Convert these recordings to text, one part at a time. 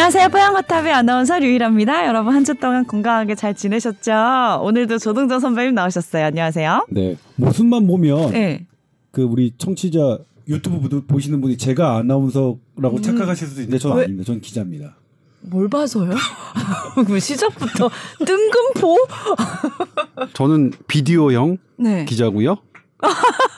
안녕하세요. 뽀얀거탑의 아나운서 류일합니다. 여러분 한 주 동안 건강하게 잘 지내셨죠? 오늘도 조동정 선배님 나오셨어요. 안녕하세요. 네. 모습만 보면 네. 그 우리 청취자 유튜브 부- 보시는 분이 제가 아나운서라고 착각하실 수도 있는데 저는 왜? 아닙니다. 저는 기자입니다. 뭘 봐서요? 그 시작부터 뜬금포? 저는 비디오형 네. 기자고요.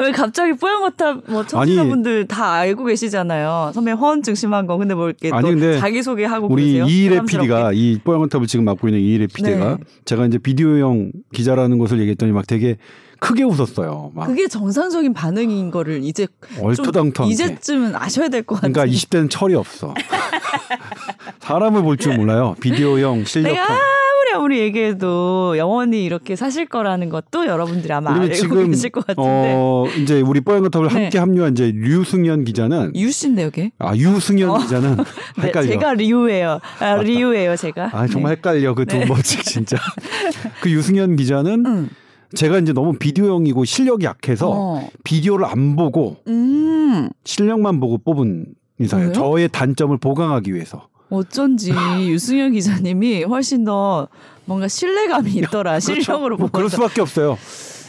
왜 갑자기 뽀얀거탑 뭐 청취자분들 다 알고 계시잖아요. 선배 허언증 심한 거. 근데 뭐 이렇게 아니, 또 근데 자기 소개하고 우리 그러세요? 이일의. PD가 이 뽀얀거탑을 지금 맡고 있는 이일의 PD가 네. 제가 이제 비디오형 기자라는 것을 얘기했더니 막 되게 크게 웃었어요. 막 그게 정상적인 반응인 거를 이제 좀 얼토당토하게. 이제쯤은 아셔야 될 것 같아요. 그러니까 20대는 철이 없어. 사람을 볼 줄 몰라요. 비디오형 실력형. 내가 아무리 아무리 얘기해도 영원히 이렇게 사실 거라는 것도 여러분들이 아마 알고 지금 계실 것 같은데 어 이제 우리 뽀얀거탑을 네. 함께 합류한 이제 류승현 기자는 유 씨인데 여기 아 유승현 기자는 네, 헷갈려. 제가 리우예요. 아, 리우예요, 제가. 아 정말 네. 헷갈려 그두 네. 번씩 진짜. 그 유승현 기자는 응. 제가 이제 너무 비디오형이고 실력이 약해서 어. 비디오를 안 보고 음. 실력만 보고 뽑은 인사예요. 저의 단점을 보강하기 위해서. 어쩐지 유승현 기자님이 훨씬 더 뭔가 신뢰감이 있더라. 실력으로 뭐 그럴. 수밖에 없어요.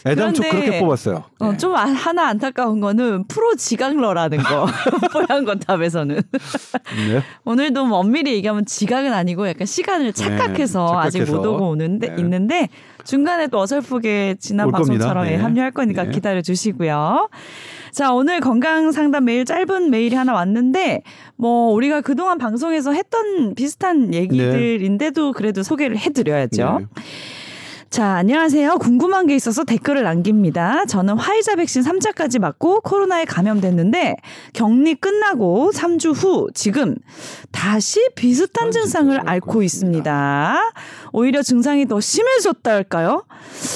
애당초 그렇게 뽑았어요. 어, 네. 좀 아- 하나 안타까운 거는 프로 지각러라는 거. 뽀얀 건탑에서는. 네. 오늘도 뭐 엄밀히 얘기하면 지각은 아니고 약간 시간을 착각해서 아직 착각해서. 못 오고 오는데 네. 있는데 중간에 또 어설프게 지난 올 방송처럼. 예, 네. 합류할 거니까 네. 기다려 주시고요. 자, 오늘 건강 상담 메일 짧은 메일이 하나 왔는데 뭐 우리가 그동안 방송에서 했던 비슷한 얘기들인데도 그래도 소개를 해 드려야죠. 네. 자, 안녕하세요. 궁금한 게 있어서 댓글을 남깁니다. 저는 화이자 백신 3차까지 맞고 코로나에 감염됐는데 격리 끝나고 3주 후 지금 다시 비슷한 증상을 앓고 있습니다. 오히려 증상이 더 심해졌다 할까요?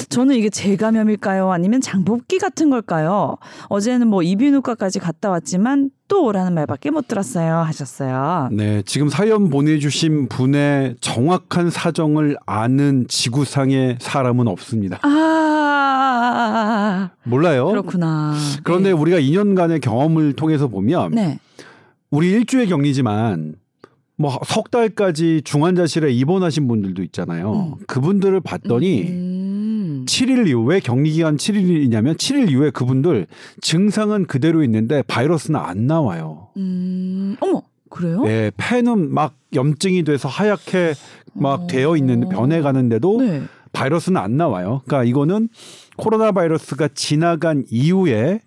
저는 이게 재감염일까요? 아니면 장복기 같은 걸까요? 어제는 뭐 이비인후과까지 갔다 왔지만 또 오라는 말밖에 못 들었어요. 하셨어요. 네, 지금 사연 보내주신 분의 정확한 사정을 아는 지구상의 사람은 없습니다. 아, 몰라요. 그렇구나. 그런데 우리가 2년간의 경험을 통해서 보면 네. 우리 일주일 격리지만 뭐 석 달까지 중환자실에 입원하신 분들도 있잖아요. 그분들을 봤더니 음. 7일 이후 왜 격리 기간 7일이냐면 7일 이후에 그분들 증상은 그대로 있는데 바이러스는 안 나와요. 음. 어머, 그래요? 네, 폐는 막 염증이 돼서 하얗게 막 어. 되어 있는 변해 가는데도 네. 바이러스는 안 나와요. 그러니까 이거는 코로나 바이러스가 지나간 이후에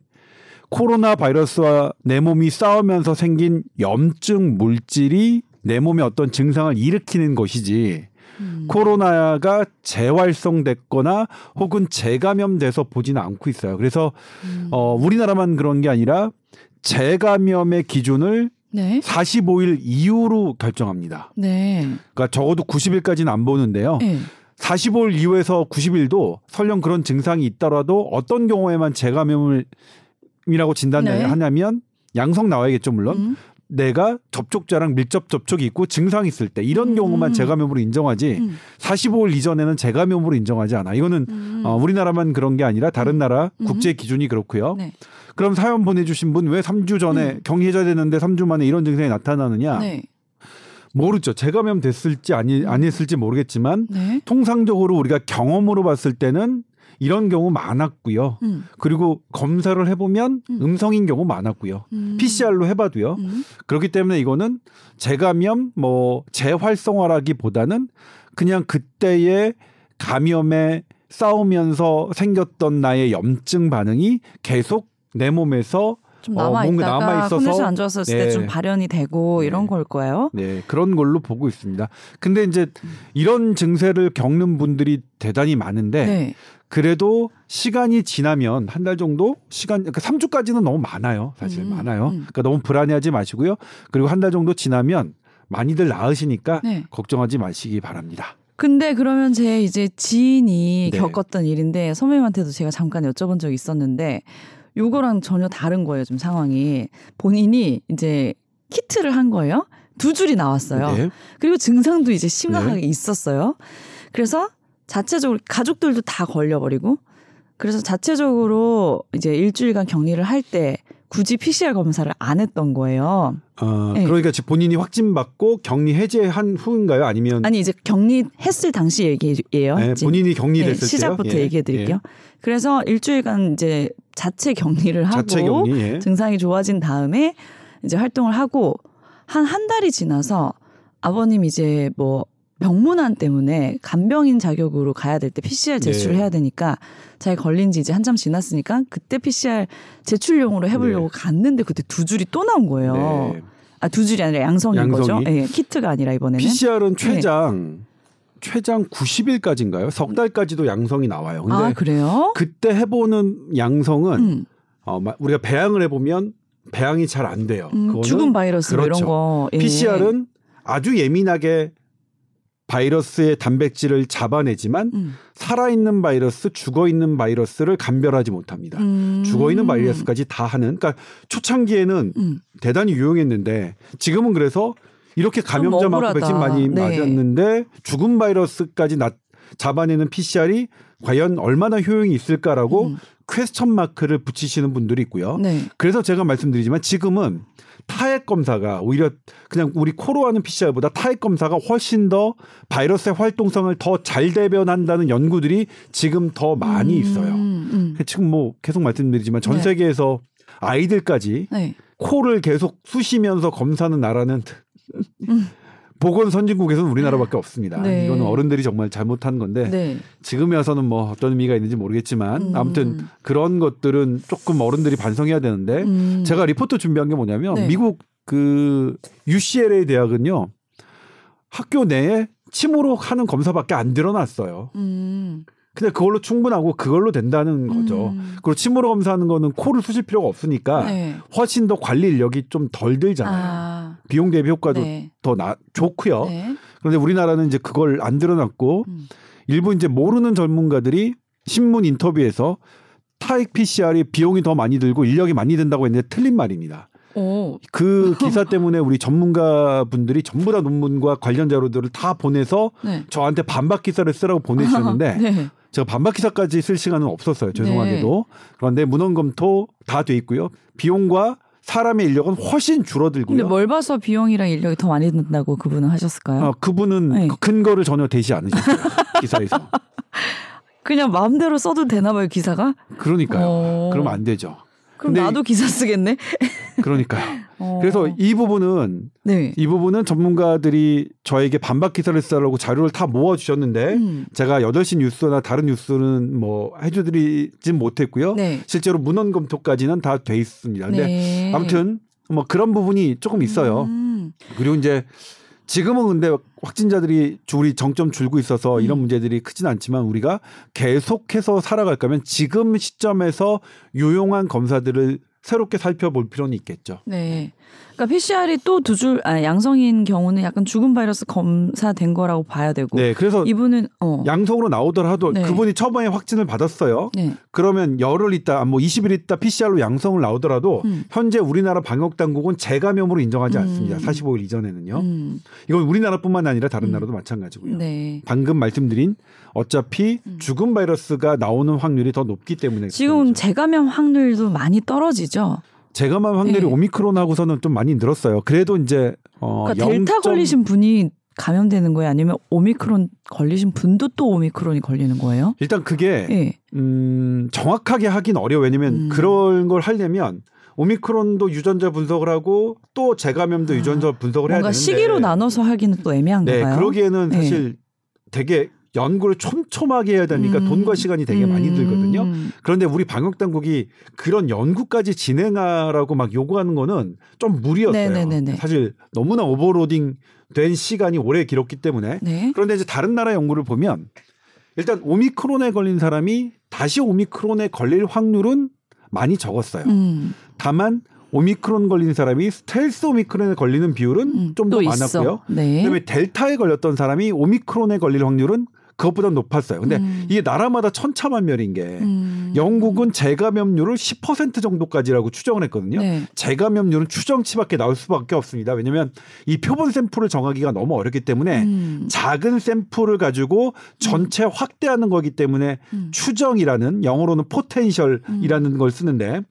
코로나 바이러스와 내 몸이 싸우면서 생긴 염증 물질이 내 몸에 어떤 증상을 일으키는 것이지 음. 코로나가 재활성됐거나 혹은 재감염돼서 보지는 않고 있어요. 그래서 음. 어 우리나라만 그런 게 아니라 재감염의 기준을 네. 45일 이후로 결정합니다. 네. 그러니까 적어도 90일까지는 안 보는데요. 네. 45일 이후에서 90일도 설령 그런 증상이 있더라도 어떤 경우에만 재감염을 이라고 진단을 네. 하냐면 양성 나와야겠죠 물론 음. 내가 접촉자랑 밀접 접촉이 있고 증상이 있을 때 이런 음. 경우만 재감염으로 인정하지 음. 45일 이전에는 재감염으로 인정하지 않아 이거는 음. 어, 우리나라만 그런 게 아니라 다른 나라 음. 국제 기준이 그렇고요 네. 그럼 사연 보내주신 분 왜 3주 전에 음. 격리해줘야 되는데 3주 만에 이런 증상이 나타나느냐 네. 모르죠 재감염 됐을지 아니 아니었을지 모르겠지만 네. 통상적으로 우리가 경험으로 봤을 때는 이런 경우 많았고요. 음. 그리고 검사를 해보면 음. 음성인 경우 많았고요. 음. PCR로 해봐도요. 음. 그렇기 때문에 이거는 재감염, 뭐 재활성화라기보다는 그냥 그때의 감염에 싸우면서 생겼던 나의 염증 반응이 계속 내 몸에서 좀 어, 남아 뭔가 있다가 남아 있어서 컨디션 안 좋았을 때 네. 좀 발현이 되고 이런 네. 걸 거예요. 네, 그런 걸로 보고 있습니다. 근데 이제 이런 증세를 겪는 분들이 대단히 많은데 네. 그래도 시간이 지나면 한 달 정도 시간 그러니까 3주까지는 너무 많아요. 사실 음, 많아요. 음. 그러니까 너무 불안해하지 마시고요. 그리고 한 달 정도 지나면 많이들 나으시니까 네. 걱정하지 마시기 바랍니다. 근데 그러면 제 이제 지인이 네. 겪었던 일인데 선배님한테도 제가 잠깐 여쭤본 적이 있었는데 요거랑 전혀 다른 거예요, 좀 상황이. 본인이 이제 키트를 한 거예요. 두 줄이 나왔어요. 네. 그리고 증상도 이제 심각하게 있었어요. 그래서 자체적으로 가족들도 다 걸려버리고 그래서 자체적으로 이제 일주일간 격리를 할 때 굳이 PCR 검사를 안 했던 거예요. 어, 네. 그러니까 본인이 확진 받고 격리 해제한 후인가요? 아니면 아니 이제 격리했을 당시 얘기예요. 네. 본인이 격리됐을 네, 때요? 시작부터 예, 얘기해 드릴게요. 그래서 일주일간 이제 자체 격리를 예. 하고 자체 격리. 예. 증상이 좋아진 다음에 이제 활동을 하고 한 한 달이 지나서 아버님 이제 뭐 병문안 때문에 간병인 자격으로 가야 될 때 PCR 제출을 네. 해야 되니까 자기 걸린 지 이제 한참 지났으니까 그때 PCR 제출용으로 해보려고 갔는데 그때 두 줄이 또 나온 거예요. 네. 아두 줄이 아니라 양성인 양성이? 거죠. 예, 키트가 아니라 이번에는. PCR은 최장 최장 90일까지인가요? 석 달까지도 양성이 나와요. 근데 아 그래요? 그때 해보는 양성은 음, 어, 마- 우리가 배양을 해보면 배양이 잘 안 돼요. 음, 죽은 바이러스 뭐 그렇죠. 이런 거. 예. PCR은 아주 예민하게 바이러스의 단백질을 잡아내지만 음. 살아있는 바이러스, 죽어있는 바이러스를 감별하지 못합니다. 음. 죽어있는 바이러스까지 다 하는. 그러니까 초창기에는 음. 대단히 유용했는데 지금은 그래서 이렇게 감염자 좀 많고. 백신 많이 네. 맞았는데 죽은 바이러스까지 나, 잡아내는 PCR이 과연 얼마나 효용이 있을까라고 음. 퀘스천 마크를 붙이시는 분들이 있고요. 네. 그래서 제가 말씀드리지만 지금은 타액 검사가 오히려 그냥 우리 코로 하는 PCR보다 타액 검사가 훨씬 더 바이러스의 활동성을 더 잘 대변한다는 연구들이 지금 더 많이 음, 있어요. 음. 지금 뭐 계속 말씀드리지만 전 네. 세계에서 아이들까지 네. 코를 계속 쑤시면서 검사하는 나라는 음. 보건 선진국에서는 우리나라밖에 없습니다. 네. 이거는 어른들이 정말 잘못한 건데 네. 지금에 와서는 뭐 어떤 의미가 있는지 모르겠지만 음. 아무튼 그런 것들은 조금 어른들이 반성해야 되는데 음. 제가 리포트 준비한 게 뭐냐면 네. 미국 그 UCLA 대학은요 학교 내에 침으로 하는 검사밖에 안 드러났어요. 음. 근데 그걸로 충분하고 그걸로 된다는 거죠. 음. 그리고 침으로 검사하는 거는 코를 쑤실 필요가 없으니까 네. 훨씬 더 관리 인력이 좀 덜 들잖아요. 아. 비용 대비 효과도 네. 더 나, 좋고요. 네. 그런데 우리나라는 이제 그걸 안 드러났고 음. 일부 이제 모르는 전문가들이 신문 인터뷰에서 타액 PCR이 비용이 더 많이 들고 인력이 많이 든다고 했는데 틀린 말입니다. 오. 그 기사 때문에 우리 전문가 분들이 전부 다 논문과 관련 자료들을 다 보내서 네. 저한테 반박 기사를 쓰라고 보내주셨는데 네. 제가 반박 기사까지 쓸 시간은 없었어요. 죄송하게도. 그런데 문헌 검토 다 돼 있고요. 비용과 사람의 인력은 훨씬 줄어들고요. 근데 뭘 봐서 비용이랑 인력이 더 많이 든다고 그분은 하셨을까요? 어, 그분은 네. 그 근거를 전혀 대지 않으셨어요. 기사에서. 그냥 마음대로 써도 되나 봐요, 기사가? 그러니까요. 어. 그러면 안 되죠. 그럼 나도 기사 쓰겠네. 그러니까요. 어. 그래서 이 부분은 네. 이 부분은 전문가들이 저에게 반박 기사를 쓰라고 자료를 다 모아 주셨는데 음. 제가 8시 뉴스나 다른 뉴스는 뭐 해줘 드리진 못했고요. 네. 실제로 문헌 검토까지는 다 돼 있습니다. 근데 네. 아무튼 뭐 그런 부분이 조금 있어요. 음. 그리고 이제 지금은 근데 확진자들이 줄이 정점 줄고 있어서 음. 이런 문제들이 크진 않지만 우리가 계속해서 살아갈 거면 지금 시점에서 유용한 검사들을 새롭게 살펴볼 필요는 있겠죠. 네. 그러니까 PCR이 또 두 줄, 아, 양성인 경우는 약간 죽은 바이러스 검사된 거라고 봐야 되고. 네, 그래서 이분은, 어. 양성으로 나오더라도 네. 그분이 처음에 확진을 받았어요. 네. 그러면 열흘 있다, 뭐 20일 있다 PCR로 양성을 나오더라도 음. 현재 우리나라 방역 당국은 재감염으로 인정하지 음. 않습니다. 45일 이전에는요. 음. 이건 우리나라뿐만 아니라 다른 음. 나라도 마찬가지고요. 네. 방금 말씀드린 어차피 음. 죽은 바이러스가 나오는 확률이 더 높기 때문에 지금. 재감염 확률도 많이 떨어지죠. 재감염 확률이 네. 오미크론하고서는 좀 많이 늘었어요. 그래도 이제 어 그러니까 델타 0. 걸리신 분이 감염되는 거예요? 아니면 오미크론 걸리신 분도 또 오미크론이 걸리는 거예요? 일단 그게 예. 음, 정확하게 하긴 어려워. 왜냐면 음. 그런 걸 하려면 오미크론도 유전자 분석을 하고 또 재감염도 아, 유전자 분석을 해야 되는데 시기로 나눠서 하기는 또 애매한가 네, 봐요. 그러기에는 네. 사실 되게 연구를 촘촘하게 해야 되니까 음. 돈과 시간이 되게 많이 음. 들거든요. 그런데 우리 방역 당국이 그런 연구까지 진행하라고 막 요구하는 거는 좀 무리였어요. 네네네네. 사실 너무나 오버로딩 된 시간이 오래 길었기 때문에 네. 그런데 이제 다른 나라 연구를 보면 일단 오미크론에 걸린 사람이 다시 오미크론에 걸릴 확률은 많이 적었어요. 음. 다만 오미크론 걸린 사람이 스텔스 오미크론에 걸리는 비율은 음. 좀 더 또 있어. 많았고요. 네. 그다음에 델타에 걸렸던 사람이 오미크론에 걸릴 확률은 그것보다 높았어요. 근데 음. 이게 나라마다 천차만별인 게 음. 영국은 재감염률을 10% 정도까지라고 추정을 했거든요. 네. 재감염률은 추정치밖에 나올 수밖에 없습니다. 왜냐하면 이 표본 샘플을 정하기가 너무 어렵기 때문에 음. 작은 샘플을 가지고 전체 확대하는 거기 때문에 음. 추정이라는 영어로는 potential이라는 걸 쓰는데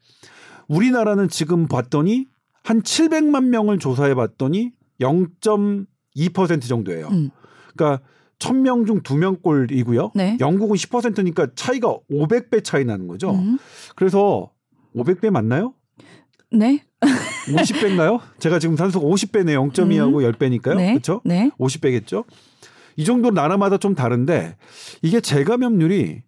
우리나라는 지금 봤더니 한 700만 명을 조사해 봤더니 0.2% 정도예요. 음. 그러니까 1000명 중 2명꼴이고요. 네. 영국은 10%니까 차이가 500배 차이 나는 거죠. 음. 그래서 500배 맞나요? 네. 50배인가요? 제가 지금 산수가 50배네 0.2하고 10배니까요. 네. 그렇죠? 네. 50배겠죠. 이 정도 나라마다 좀 다른데 이게 재감염률이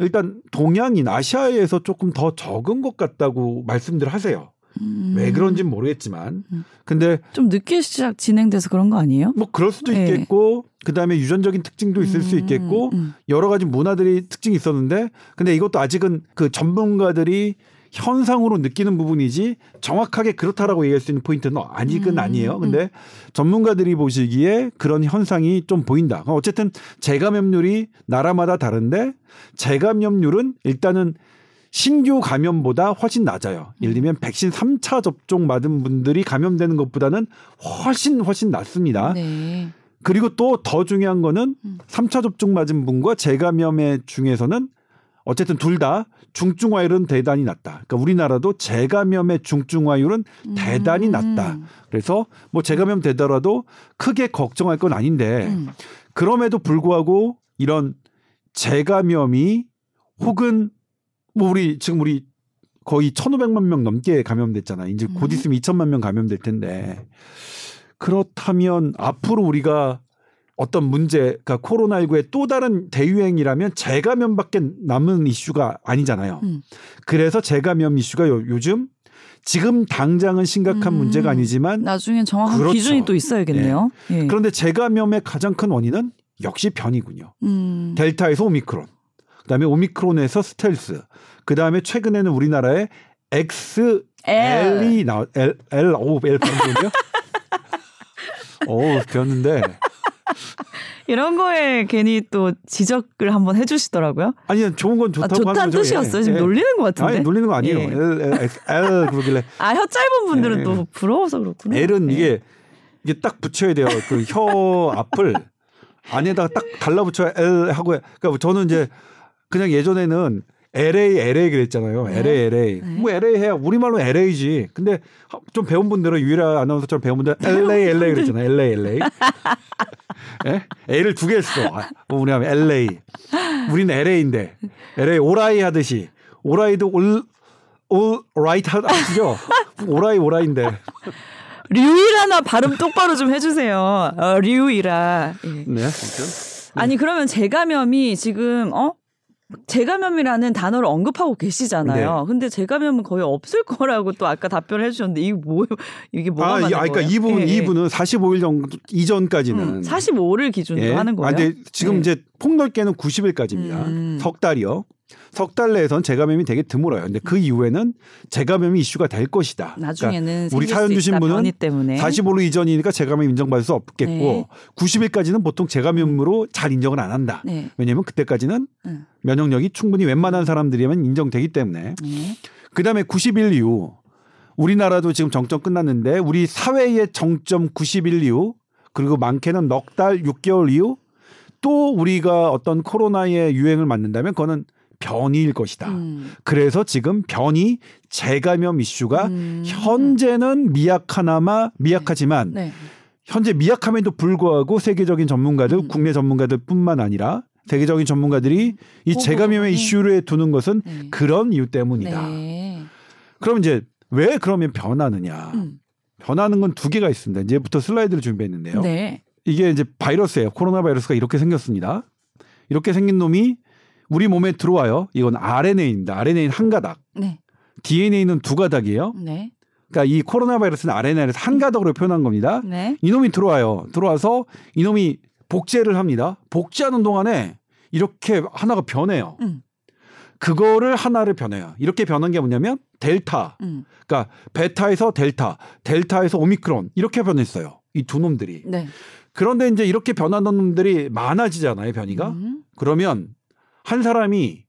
일단 동양인 아시아에서 조금 더 적은 것 같다고 말씀들 하세요. 음. 왜 그런지는 모르겠지만 음. 근데 좀 늦게 시작 진행돼서 그런 거 아니에요? 뭐 그럴 수도 네. 있겠고 그다음에 유전적인 특징도 있을 수 음, 있겠고 음. 여러 가지 문화들이 특징이 있었는데 근데 이것도 아직은 그 전문가들이 현상으로 느끼는 부분이지 정확하게 그렇다라고 얘기할 수 있는 포인트는 아직은 음, 아니에요. 근데 전문가들이 보시기에 그런 현상이 좀 보인다. 어쨌든 재감염률이 나라마다 다른데 재감염률은 일단은 신규 감염보다 훨씬 낮아요. 예를 들면 백신 3차 접종 맞은 분들이 감염되는 것보다는 훨씬 훨씬 낮습니다. 네. 그리고 또 더 중요한 거는 음. 3차 접종 맞은 분과 재감염의 중에서는 어쨌든 둘 다 중증화율은 대단히 낮다. 그러니까 우리나라도 재감염의 중증화율은 대단히 음. 낮다. 그래서 뭐 재감염 되더라도 크게 걱정할 건 아닌데 음. 그럼에도 불구하고 이런 재감염이 혹은 뭐 우리 지금 우리 거의 1,500만 명 넘게 감염됐잖아요. 이제 곧 음. 있으면 2천만 명 감염될 텐데 그렇다면 앞으로 우리가 어떤 문제, 그러니까 코로나19의 또 다른 대유행이라면 재감염밖에 남은 이슈가 아니잖아요. 음. 그래서 재감염 이슈가 요, 요즘 지금 당장은 심각한 음. 문제가 아니지만 나중엔 정확한 그렇죠. 기준이 또 있어야겠네요. 예. 그런데 재감염의 가장 큰 원인은 역시 변이군요. 음. 델타에서 오미크론, 그다음에 오미크론에서 스텔스, 그다음에 최근에는 우리나라에 XL이 L. 나와 L L 오 L 발음이요? 오 배웠는데 이런 거에 괜히 또 지적을 한번 해주시더라고요. 아니 좋은 건 아, 좋다고 좋다는 하는 거죠. 뜻이었어요. 예. 지금 예. 놀리는 것 같은데. 아니 놀리는 거 아니에요. 예. L, L, X, L 그러길래 아, 혀 짧은 분들은 예. 또 부러워서 그렇구나. L은 예. 이게 이게 딱 붙여야 돼요. 그 혀 앞을 안에다가 딱 달라붙여야 L 하고 그러니까 저는 이제 그냥 예전에는 LA LA 그랬잖아요. 네. LA LA. 네. 뭐 LA 해야 우리말로 LA지. 근데 좀 배운 분들은 유일한 아나운서처럼 배운 분들 LA LA 그랬잖아요. LA LA. 예? A를 두 개 했어. 아, 뭐 우리 하면 LA. 우리는 LA인데 LA 오라이 하듯이 오라이도 올 올, 라이트 하시죠? 오라이 오라이인데. 류이라나 발음 똑바로 좀 해주세요. 어, 류이라. 예. 네. 아니 그러면 재감염이 지금 어 재감염이라는 단어를 언급하고 계시잖아요. 네. 근데 재감염은 거의 없을 거라고 또 아까 답변을 해주셨는데 이게 뭐 이게 뭐가 아, 이- 맞는 아, 그러니까 거예요? 이 부분 예, 예. 이 부분은 45일 정도 이전까지는 음, 45를 기준으로 예. 하는 거예요. 아, 근데 지금 네. 이제 폭넓게는 90일까지입니다. 음. 석 달이요. 석 달 내에선 재감염이 되게 드물어요. 근데 그 이후에는 재감염이 이슈가 될 것이다. 나중에는 그러니까 우리 사연 수 주신 분은 때문에 45일 이전이니까 재감염 인정받을 수 없겠고 네. 90일까지는 보통 재감염으로 잘 인정을 안 한다. 네. 왜냐하면 그때까지는 음. 면역력이 충분히 웬만한 사람들이면 인정되기 때문에 네. 그다음에 90일 이후 우리나라도 지금 정점 끝났는데 우리 사회의 정점 90일 이후 그리고 많게는 넉 달 6개월 이후 또 우리가 어떤 코로나의 유행을 맞는다면 그거는 변이일 것이다. 음. 그래서 지금 변이 재감염 이슈가 음. 현재는 미약하나마 미약하지만 네. 현재 미약함에도 불구하고 세계적인 전문가들, 음. 국내 전문가들뿐만 아니라 세계적인 전문가들이 이 재감염의 네. 이슈를 두는 것은 네. 그런 이유 때문이다. 네. 그럼 이제 왜 그러면 변하느냐? 음. 변하는 건 두 개가 있습니다. 이제부터 슬라이드를 준비했는데요. 네. 이게 이제 바이러스예요. 코로나 바이러스가 이렇게 생겼습니다. 이렇게 생긴 놈이 우리 몸에 들어와요. 이건 RNA입니다. RNA는 한 가닥, 네. DNA는 두 가닥이에요. 네. 그러니까 이 코로나 바이러스는 RNA를 한 가닥으로 표현한 겁니다. 네. 이놈이 들어와요. 들어와서 이놈이 복제를 합니다. 복제하는 동안에 이렇게 하나가 변해요. 음. 그거를 하나를 변해요. 이렇게 변한 게 뭐냐면 델타. 음. 그러니까 베타에서 델타, 델타에서 오미크론 이렇게 변했어요. 이 두 놈들이. 네. 그런데 이제 이렇게 변하는 놈들이 많아지잖아요, 변이가. 음. 그러면 한 사람이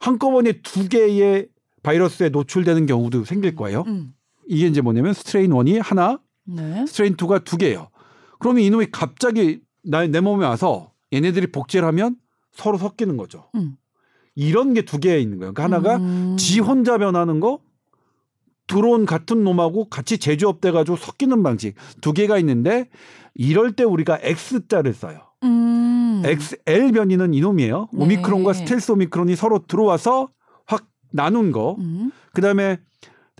한꺼번에 두 개의 바이러스에 노출되는 경우도 생길 거예요. 음. 이게 이제 뭐냐면 strain 1이 하나, 네. strain 2가 두 개예요. 그러면 이놈이 갑자기 나, 내 몸에 와서 얘네들이 복제를 하면 서로 섞이는 거죠. 음. 이런 게 두 개 있는 거예요. 그러니까 하나가 음. 지 혼자 변하는 거, 들어온 같은 놈하고 같이 제조업 돼 가지고 섞이는 방식 두 개가 있는데 이럴 때 우리가 X자를 써요. 음. XL 변이는 이놈이에요. 네. 오미크론과 스텔스 오미크론이 서로 들어와서 확 나눈 거. 음. 그다음에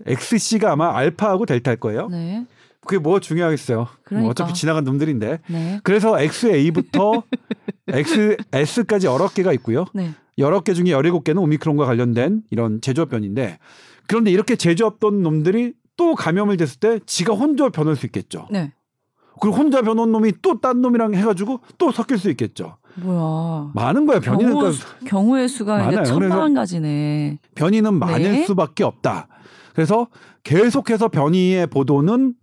XC가 아마 알파하고 델타일 거예요. 네. 그게 뭐 중요하겠어요. 뭐 그러니까. 어차피 지나간 놈들인데. 네. 그래서 XA부터 XS까지 여러 개가 있고요. 네. 여러 개 중에 17개는 오미크론과 관련된 이런 제조업 변인데 그런데 이렇게 제조업 던 놈들이 또 감염을 됐을 때 지가 혼자 변할 수 있겠죠. 네. 그리고 혼자 변한 놈이 또 딴 놈이랑 해가지고 또 섞일 수 있겠죠. 뭐야. 많은 거야 변이는 경우, 그러니까 경우의 수가 많아요. 천만 가지네. 변이는 많을 네. 수밖에 없다. 그래서 계속해서 변이의 보도는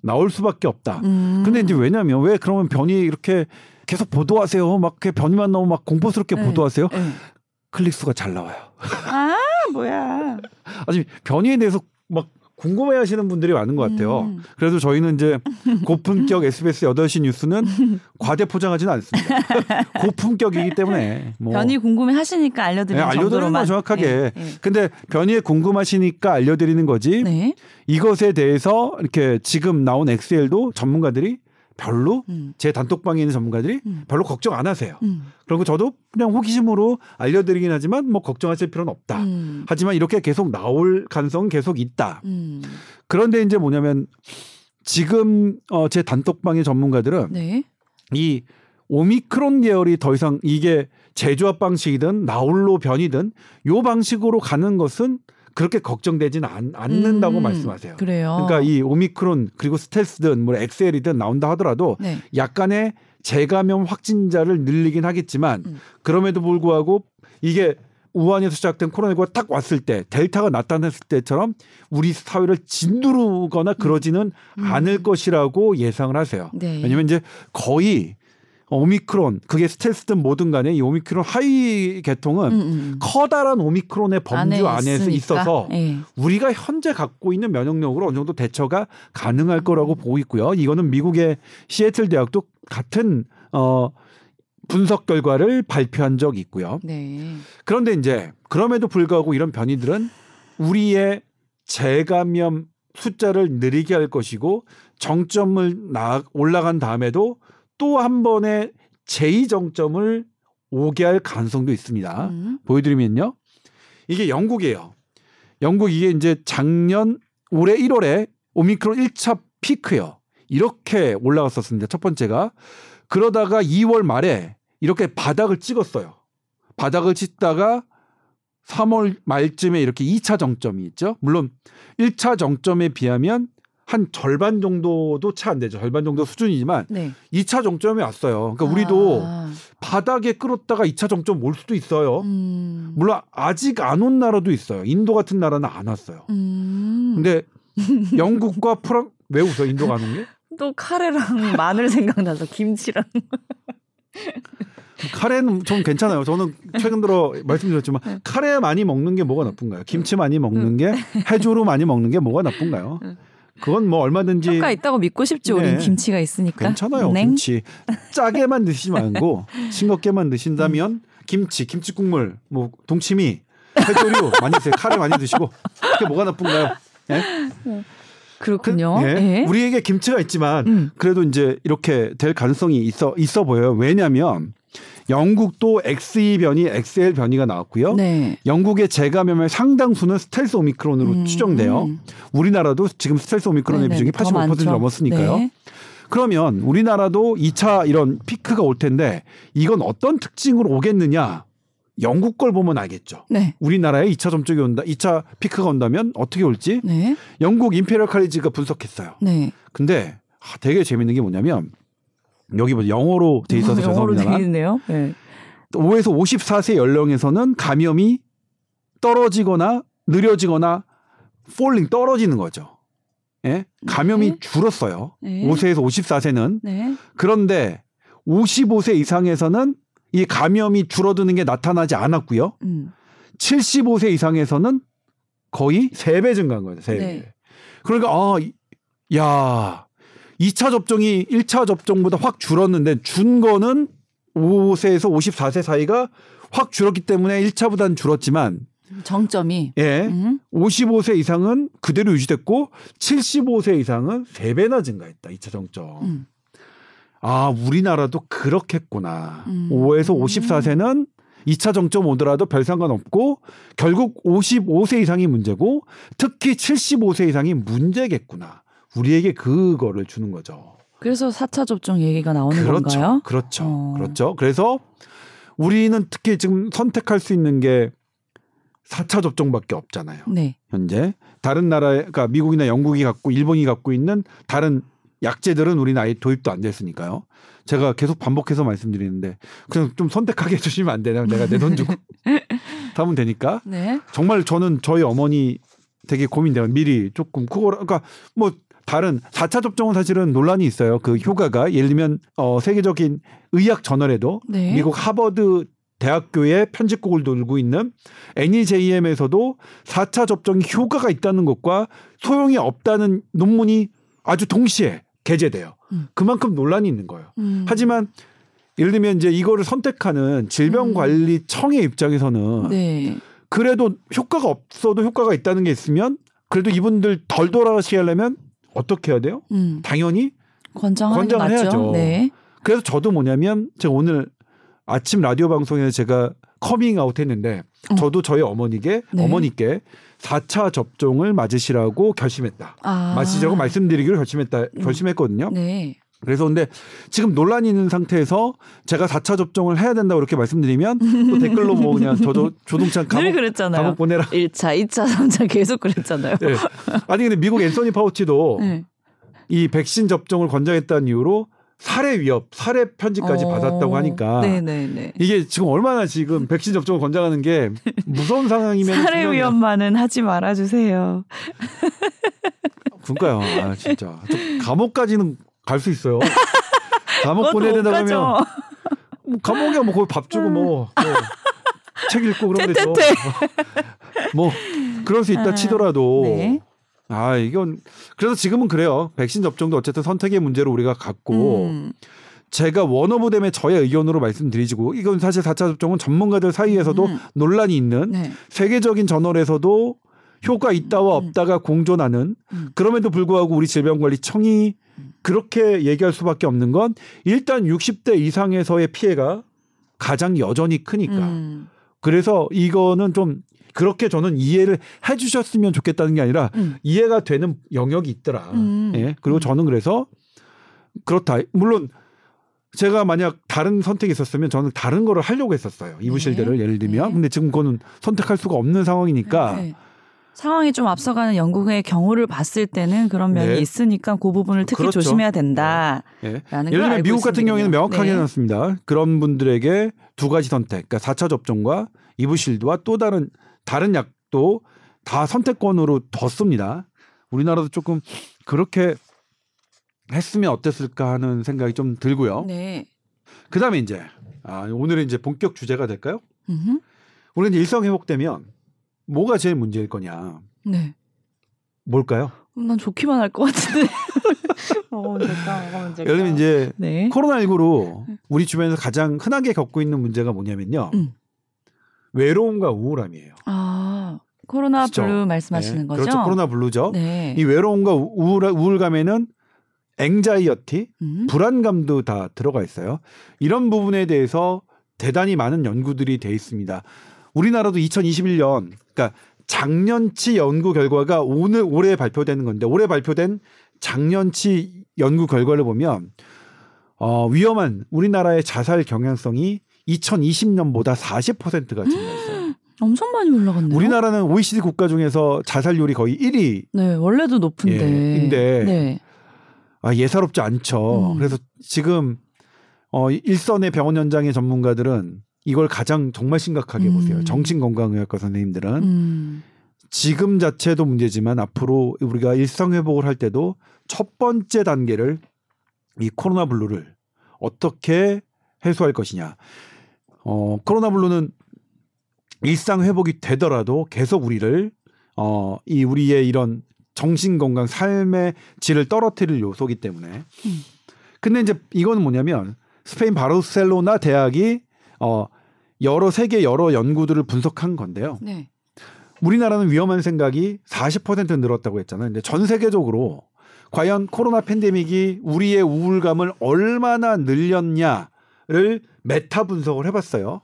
나올 수밖에 없다. 음. 근데 이제 왜냐면 왜 그러면 변이 이렇게 계속 보도하세요. 막 이렇게 변이만 나오면 막 공포스럽게 네. 보도하세요. 네. 클릭 수가 잘 나와요. 아 뭐야. 아직 변이에 대해서 막 궁금해 하시는 분들이 많은 것 같아요. 음. 그래서 저희는 이제 고품격 SBS 8시 뉴스는 과대 포장하지는 않습니다. 고품격이기 때문에 뭐 변이 궁금해 하시니까 알려드리는 네, 알려드리는. 거 정확하게. 네. 네. 근데 변이에 궁금하시니까 알려드리는 거지. 네. 이것에 대해서 이렇게 지금 나온 XL도 전문가들이 별로 음. 제 단톡방에 있는 전문가들이 음. 별로 걱정 안 하세요. 음. 그리고 저도 그냥 호기심으로 알려드리긴 하지만 뭐 걱정하실 필요는 없다. 음. 하지만 이렇게 계속 나올 가능성은 계속 있다. 음. 그런데 이제 뭐냐면 지금 어, 제 단톡방의 전문가들은 네. 이 오미크론 계열이 더 이상 이게 제조합 방식이든 나홀로 변이든 요 방식으로 가는 것은 그렇게 걱정되진 않, 않는다고 음. 말씀하세요. 그래요. 그러니까 이 오미크론 그리고 스텔스든 뭐 엑셀이든 나온다 하더라도 네. 약간의 재감염 확진자를 늘리긴 하겠지만 음. 그럼에도 불구하고 이게 우한에서 시작된 코로나19가 딱 왔을 때 델타가 나타났을 때처럼 우리 사회를 짓누르거나 그러지는 음. 않을 것이라고 예상을 하세요. 네. 왜냐면 이제 거의 오미크론 그게 스텔스든 뭐든 간에 이 오미크론 하위 계통은 음, 음. 커다란 오미크론의 범주 안에 안에서. 있어서 예. 우리가 현재 갖고 있는 면역력으로 어느 정도 대처가 가능할 거라고 보고 있고요. 이거는 미국의 시애틀 대학도 같은 어 분석 결과를 발표한 적이 있고요. 네. 그런데 이제 그럼에도 불구하고 이런 변이들은 우리의 재감염 숫자를 느리게 할 것이고 정점을 나 올라간 다음에도 또 한 번의 제2 정점을 오게 할 가능성도 있습니다. 음. 보여드리면요. 이게 영국이에요. 영국 이게 이제 작년 올해 1월에 오미크론 1차 피크예요. 이렇게 올라갔었습니다. 첫 번째가 그러다가 2월 말에 이렇게 바닥을 찍었어요. 바닥을 찍다가 3월 말쯤에 이렇게 2차 정점이 있죠. 물론 1차 정점에 비하면 한 절반 정도도 차안 되죠. 절반 정도 수준이지만 네. 2차 정점에 왔어요. 그러니까 우리도 아. 바닥에 끌었다가 2차 정점 올 수도 있어요. 음. 물론 아직 안 온 나라도 있어요. 인도 같은 나라는 안 왔어요. 음. 근데 영국과 프랑 왜 웃어? 인도가 안 온 게? 또 카레랑 마늘 생각나서 김치랑. 카레는 좀 괜찮아요. 저는 최근 들어 말씀드렸지만 네. 카레 많이 먹는 게 뭐가 나쁜가요? 김치 많이 먹는 게 해조로 많이 먹는 게 뭐가 나쁜가요? 그건 뭐 얼마든지 효과 있다고 믿고 싶지 우린 네. 김치가 있으니까. 괜찮아요. 네. 김치 짜게만 드시지 말고 싱겁게만 드신다면 김치, 김치 국물, 뭐 동치미, 해조류 많이 드세요. 카레 많이 드시고 그게 뭐가 나쁜가요? 예? 그렇군요. 예. 예. 우리에게 김치가 있지만 음. 그래도 이제 이렇게 될 가능성이 있어 있어 보여요. 왜냐하면 영국도 XE 변이, XL 변이가 나왔고요. 네. 영국의 재감염의 상당수는 스텔스 오미크론으로 음. 추정돼요. 우리나라도 지금 스텔스 오미크론의 네네, 비중이 더85% 많죠. 넘었으니까요. 네. 그러면 우리나라도 2차 이런 피크가 올 텐데 이건 어떤 특징으로 오겠느냐? 영국 걸 보면 알겠죠. 네. 우리나라에 2차 정점이 온다, 2차 피크가 온다면 어떻게 올지 네. 영국 임페리얼 칼리지가 분석했어요. 네. 근데 아, 되게 재밌는 게 뭐냐면 여기 뭐 영어로 돼 있어서 영어로 돼 죄송합니다만 있네요. 네. 5에서 54세 연령에서는 감염이 떨어지거나 느려지거나 falling 떨어지는 거죠. 예? 감염이 네. 줄었어요. 네. 5세에서 54세는 네. 그런데 55세 이상에서는 이 감염이 줄어드는 게 나타나지 않았고요. 음. 75세 이상에서는 거의 3배 증가한 거예요. 3배. 네. 그러니까 아, 이- 야, 2차 접종이 1차 접종보다 확 줄었는데 준 거는 5세에서 54세 사이가 확 줄었기 때문에 1차보다는 줄었지만 정점이. 예. 음. 55세 이상은 그대로 유지됐고 75세 이상은 3배나 증가했다. 2차 정점. 음. 아, 우리나라도 그렇겠구나. 음. 5에서 54세는 2차 정점 오더라도 별 상관 없고 결국 55세 이상이 문제고 특히 75세 이상이 문제겠구나. 우리에게 그거를 주는 거죠. 그래서 4차 접종 얘기가 나오는 그렇죠. 건가요? 그렇죠. 어. 그렇죠. 그래서 우리는 특히 지금 선택할 수 있는 게 4차 접종밖에 없잖아요. 네. 현재 다른 나라 그러니까 미국이나 영국이 갖고 일본이 갖고 있는 다른 약제들은 우리는 아예 도입도 안 됐으니까요. 제가 계속 반복해서 말씀드리는데 그냥 좀 선택하게 해주시면 안 되나요? 내가 내 돈 주고 사면 되니까 네. 정말 저는 저희 어머니 되게 고민돼요. 미리 조금 그거 그러니까 뭐 다른 4차 접종은 사실은 논란이 있어요. 그 효과가 예를 들면 어 세계적인 의학 저널에도 네. 미국 하버드 대학교의 편집국을 돌고 있는 NEJM에서도 4차 접종이 효과가 있다는 것과 소용이 없다는 논문이 아주 동시에 게재돼요. 음. 그만큼 논란이 있는 거예요. 음. 하지만 예를 들면 이제 이거를 선택하는 질병관리청의 입장에서는 네. 그래도 효과가 없어도 효과가 있다는 게 있으면 그래도 이분들 덜 돌아가시게 하려면 어떻게 해야 돼요? 음. 당연히 권장하는 게 권장을 맞죠. 해야죠. 네. 그래서 저도 뭐냐면 제가 오늘 아침 라디오 방송에서 제가 커밍아웃 했는데 어. 저도 저희 어머니께 네. 어머니께 4차 접종을 맞으시라고 결심했다. 아. 맞으시라고 말씀드리기로 결심했다. 음. 결심했거든요. 네. 그래서 근데 지금 논란이 있는 상태에서 제가 4차 접종을 해야 된다고 이렇게 말씀드리면 또 댓글로 뭐 그냥 저도 조동찬 늘 감옥, 그랬잖아요. 감옥 보내라. 1차, 2차, 3차 계속 그랬잖아요. 네. 아니 근데 미국 앤서니 파우치도 네. 이 백신 접종을 권장했다는 이유로 살해 위협, 살해 편지까지 어. 받았다고 하니까 네네네. 이게 지금 얼마나 지금 백신 접종을 권장하는 게 무서운 상황이면 살해 위험만은 하지 말아주세요. 그러니까요. 아, 진짜 저 감옥까지는 갈 수 있어요. 감옥 보내야 못 된다고. 하면 뭐 감옥에 뭐 거기 밥 주고 뭐책 읽고 그러면 되죠. 뭐 그럴 수 있다 아, 치더라도 네. 아 이건 그래서 지금은 그래요. 백신 접종도 어쨌든 선택의 문제로 우리가 갖고 음. 제가 원오브댐의 저의 의견으로 말씀드리지고 이건 사실 4차 접종은 전문가들 사이에서도 음. 논란이 있는 네. 세계적인 저널에서도 효과 있다와 음. 없다가 공존하는 음. 그럼에도 불구하고 우리 질병관리청이 그렇게 얘기할 수밖에 없는 건 일단 60대 이상에서의 피해가 가장 여전히 크니까 음. 그래서 이거는 좀 그렇게 저는 이해를 해 주셨으면 좋겠다는 게 아니라 음. 이해가 되는 영역이 있더라. 음. 예. 그리고 저는 그래서 그렇다. 물론 제가 만약 다른 선택이 있었으면 저는 다른 거를 하려고 했었어요. 이부실드를 예를 들면. 네. 근데 지금 그거는 선택할 수가 없는 상황이니까 네. 상황이 좀 앞서가는 영국의 경우를 봤을 때는 그런 면이 네. 있으니까 그 부분을 특히 그렇죠. 조심해야 된다. 예. 라는 예를 걸 들면 미국 같은 경우에는. 명확하게 네. 해놨습니다. 그런 분들에게 두 가지 선택, 그러니까 4차 접종과 이부실드와 또 다른 다른 약도 다 선택권으로 뒀습니다. 우리나라도 조금 그렇게 했으면 어땠을까 하는 생각이 좀 들고요. 네. 그다음에 이제 아, 오늘은 이제 본격 주제가 될까요? 음흠. 우리는 일상 회복되면 뭐가 제일 문제일 거냐? 네. 뭘까요? 난 좋기만 할 것 같은데. 뭐가 문제일까? 뭐가 문제일까? 예를 들면 이제 네. 코로나19로 우리 주변에서 가장 흔하게 겪고 있는 문제가 뭐냐면요. 음. 외로움과 우울함이에요. 아 코로나 그렇죠. 블루 말씀하시는 네, 거죠? 그렇죠. 코로나 블루죠. 네. 이 외로움과 우울, 우울감에는 anxiety, 음. 불안감도 다 들어가 있어요. 이런 부분에 대해서 대단히 많은 연구들이 돼 있습니다. 우리나라도 2021년, 그러니까 작년치 연구 결과가 오늘 올해 발표되는 건데 올해 발표된 작년치 연구 결과를 보면 어, 위험한 우리나라의 자살 경향성이 2020년보다 40%가 증가했어요. 엄청 많이 올라갔네요. 우리나라는 OECD 국가 중에서 자살률이 거의 1위 네 원래도 높은데. 예, 근데 네. 아, 예사롭지 않죠. 음. 그래서 지금 어, 일선의 병원 현장의 전문가들은 이걸 가장 정말 심각하게 음. 보세요. 정신건강의학과 선생님들은 음. 지금 자체도 문제지만 앞으로 우리가 일상 회복을 할 때도 첫 번째 단계를 이 코로나 블루를 어떻게 해소할 것이냐. 어, 코로나 블루는 일상 회복이 되더라도 계속 우리를 어, 이 우리의 이런 정신 건강 삶의 질을 떨어뜨릴 요소기 때문에. 음. 근데 이제 이거는 뭐냐면 스페인 바르셀로나 대학이 어 여러 세계 여러 연구들을 분석한 건데요. 네. 우리나라는 위험한 생각이 40% 늘었다고 했잖아요. 근데 전 세계적으로 과연 코로나 팬데믹이 우리의 우울감을 얼마나 늘렸냐를 메타 분석을 해봤어요.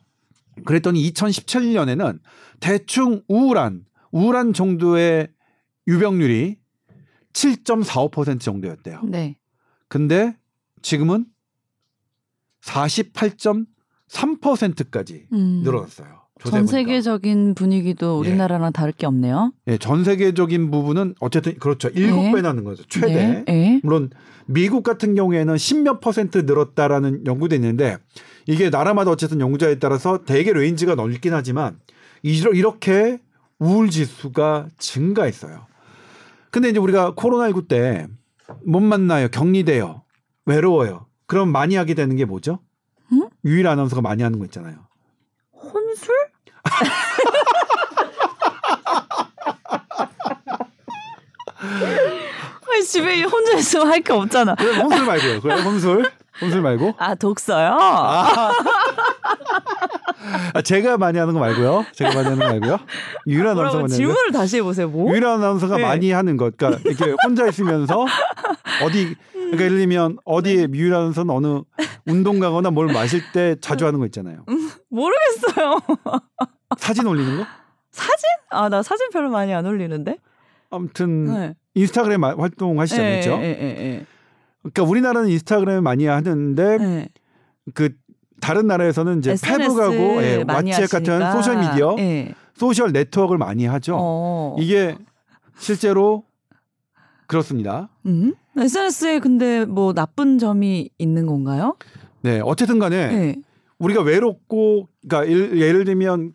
그랬더니 2017년에는 대충 우울한 우울한 정도의 유병률이 7.45% 정도였대요. 네. 근데 지금은 48.3%까지 음. 늘어났어요. 전 세계적인 분위기도 예. 우리나라랑 다를 게 없네요. 예, 전 세계적인 부분은 어쨌든 그렇죠. 일곱 네. 배 나는 거죠. 최대. 네. 네. 물론 미국 같은 경우에는 10몇 퍼센트 늘었다라는 연구도 있는데 이게 나라마다 어쨌든 연구자에 따라서 대개 range가 넓긴 하지만 이렇게 우울 지수가 증가했어요. 근데 이제 우리가 코로나19 때 못 만나요. 격리돼요. 외로워요. 그럼 많이 하게 되는 게 뭐죠? 응? 유일 아나운서가 많이 하는 거 있잖아요. 혼술? 아니, 집에 혼자 있으면 할 게 없잖아. 그래 혼술 말고요. 그래 혼술. 혼술 말고. 아 독서요? 아, 제가 많이 하는 거 말고요. 제가 많이 하는 거 말고요. 유일한 아 나운서 뭐라고 많이 하는 거. 질문을 다시 해보세요. 뭐? 유일한 아나운서가 네. 많이 하는 것. 그러니까 이렇게 혼자 있으면서 어디 그러니까 예를 들면 어디에 유일한 아나운서는 어느 운동 가거나 뭘 마실 때 자주 하는 거 있잖아요. 모르겠어요. 사진 올리는 거? 사진? 아 나 사진 별로 많이 안 올리는데. 아무튼 네. 인스타그램 마- 활동하시잖아요. 예, 그렇죠? 예, 예, 그러니까 우리나라는 인스타그램 많이 하는데 예. 예. 그 다른 나라에서는 이제 페북하고 예, 왓츠앱 같은. 소셜 미디어, 예. 소셜 네트워크를 많이 하죠. 어. 이게 실제로 그렇습니다. 음? SNS에 근데 뭐 나쁜 점이 있는 건가요? 네, 어쨌든 간에 예. 우리가 외롭고 그러니까 예를, 예를 들면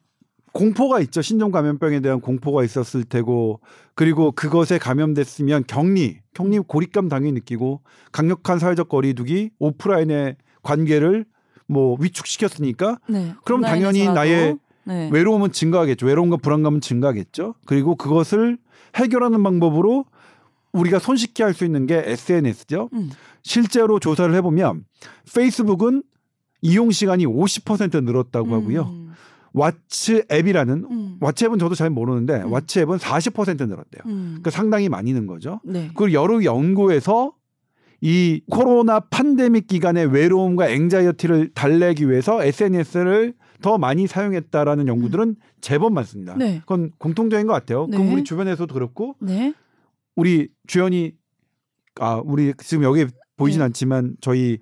공포가 있죠. 신종 감염병에 대한 공포가 있었을 테고 그리고 그것에 감염됐으면 격리, 격리 고립감 당연히 느끼고 강력한 사회적 거리두기, 오프라인의 관계를 뭐 위축시켰으니까 네. 그럼 당연히. 나의 네. 외로움은 증가하겠죠. 외로움과 불안감은 증가하겠죠. 그리고 그것을 해결하는 방법으로 우리가 손쉽게 할 수 있는 게 SNS죠. 음. 실제로 조사를 해보면 페이스북은 이용 시간이 50% 늘었다고 하고요. 음. 왓츠 앱이라는 음. 왓츠 앱은 저도 잘 모르는데 음. 왓츠 앱은 40% 늘었대요. 음. 그러니까 상당히 많이 는 거죠. 네. 그리고 여러 연구에서 이 코로나 팬데믹 기간의 외로움과 앵자이어티를 달래기 위해서 SNS를 더 많이 사용했다라는 연구들은 제법 많습니다. 네. 그건 공통적인 것 같아요. 네. 그럼 우리 주변에서도 그렇고 네. 우리 주연이 아 우리 지금 여기 보이진 네. 않지만 저희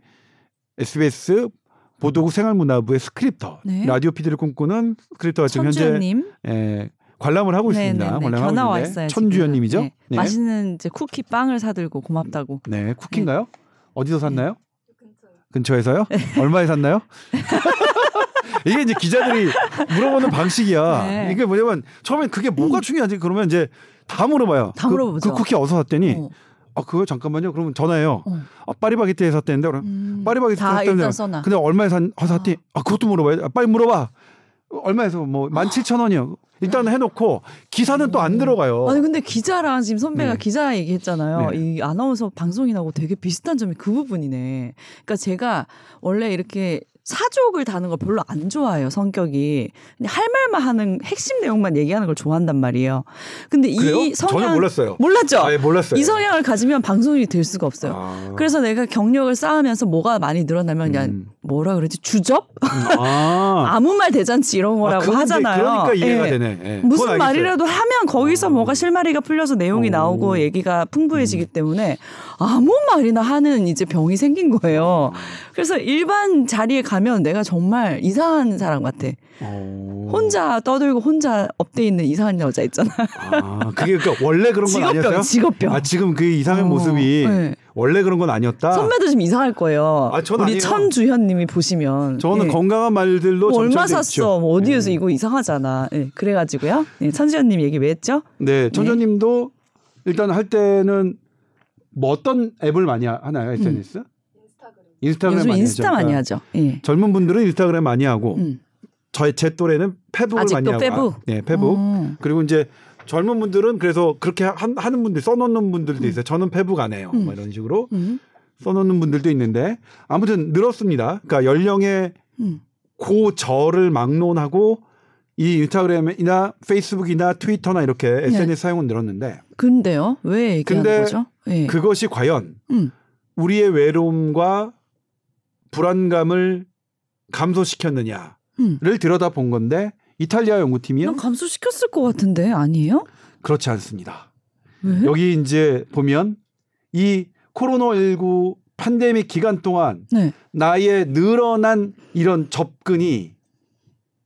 SBS 보도국 생활문화부의 스크립터 네. 라디오 PD를 꿈꾸는 스크립터가 지금 현재 천주연님. 에, 관람을 하고 있습니다. 네네네. 관람하고 전화 와 있어요. 천주연님이죠. 네. 맛있는 이제 쿠키 빵을 사들고 고맙다고. 네, 쿠키인가요? 어디서 샀나요? 근처에서요? 얼마에 샀나요? 이게 이제 기자들이 물어보는 방식이야. 네. 이게 뭐냐면 처음엔 그게 뭐가 중요하지? 그러면 이제 다 물어봐요. 다 그, 물어보죠. 그 쿠키 어디서 샀더니 어. 아 그거 잠깐만요. 그러면 전화해요. 어. 아, 파리바게뜨에 샀대는데 그럼 음. 일단 써놔. 근데 얼마에 산 아, 샀대? 아 그것도 물어봐요. 아, 빨리 물어봐. 얼마에서 뭐 17,000원이요. 일단 해놓고 기사는 또 안 들어가요. 아니 근데 기자랑 지금 선배가 네. 기자 얘기했잖아요. 네. 이 아나운서 방송인하고 되게 비슷한 점이 그 부분이네. 그러니까 제가 원래 이렇게 사족을 다는 걸 별로 안 좋아해요 성격이 할 말만 하는 핵심 내용만 얘기하는 걸 좋아한단 말이에요. 근데 그래요? 이 성향 전혀 몰랐어요. 몰랐죠. 아 예 몰랐어요. 이 성향을 가지면 방송인이 될 수가 없어요. 아. 그래서 내가 경력을 쌓으면서 뭐가 많이 늘어나면 그냥 음. 뭐라 그러지 주접 아. 아무 말 대잔치 이런 거라고 그건 이제 하잖아요. 그러니까 이해가 예. 되네. 예. 무슨. 말이라도 하면 거기서 어. 뭐가 실마리가 풀려서 내용이 어. 나오고 얘기가 풍부해지기 음. 때문에 아무 말이나 하는 이제 병이 생긴 거예요. 그래서 일반 자리에 가면 내가 정말 이상한 사람 같아. 어. 혼자 떠들고 혼자 업돼 있는 이상한 여자 있잖아. 아, 그게 그러니까 원래 그런 건 아니었어요? 직업병. 아, 지금 그 이상한 어, 모습이 네. 원래 그런 건 아니었다. 선배도 좀 이상할 거예요. 아, 전 우리 아니에요. 천주현님이 보시면 저는 예. 건강한 말들로 뭐 얼마 샀어? 뭐 어디에서 예. 이거 이상하잖아. 예, 그래가지고요. 예, 천주현님 얘기 왜 했죠? 네, 천조님도 일단 할 때는 뭐 어떤 앱을 많이 하- 하나요? SNS? 인스타그램 요즘 많이 인스타 하죠. 많이 그러니까 하죠. 예. 젊은 분들은 인스타그램 많이 하고 음. 저의 제 또래는 페북을 많이 하고 페북? 아, 네, 페북. 어. 그리고 이제 젊은 분들은 그래서 그렇게 하, 하는 분들 써놓는 분들도 있어요. 저는 페북 안 해요. 음. 뭐 이런 식으로 음. 써놓는 분들도 있는데 아무튼 늘었습니다. 그러니까 연령의 음. 고저를 막론하고 이 인스타그램이나 페이스북이나 트위터나 이렇게 SNS 네. 사용은 늘었는데 근데요? 왜 얘기하는 근데 거죠? 예. 그것이 과연 음. 우리의 외로움과 불안감을 감소시켰느냐를 음. 들여다본 건데 이탈리아 연구팀이요 난 감소시켰을 것 같은데 아니에요? 그렇지 않습니다. 왜? 여기 이제 보면 이 코로나19 팬데믹 기간 동안 네. 나의 늘어난 이런 접근이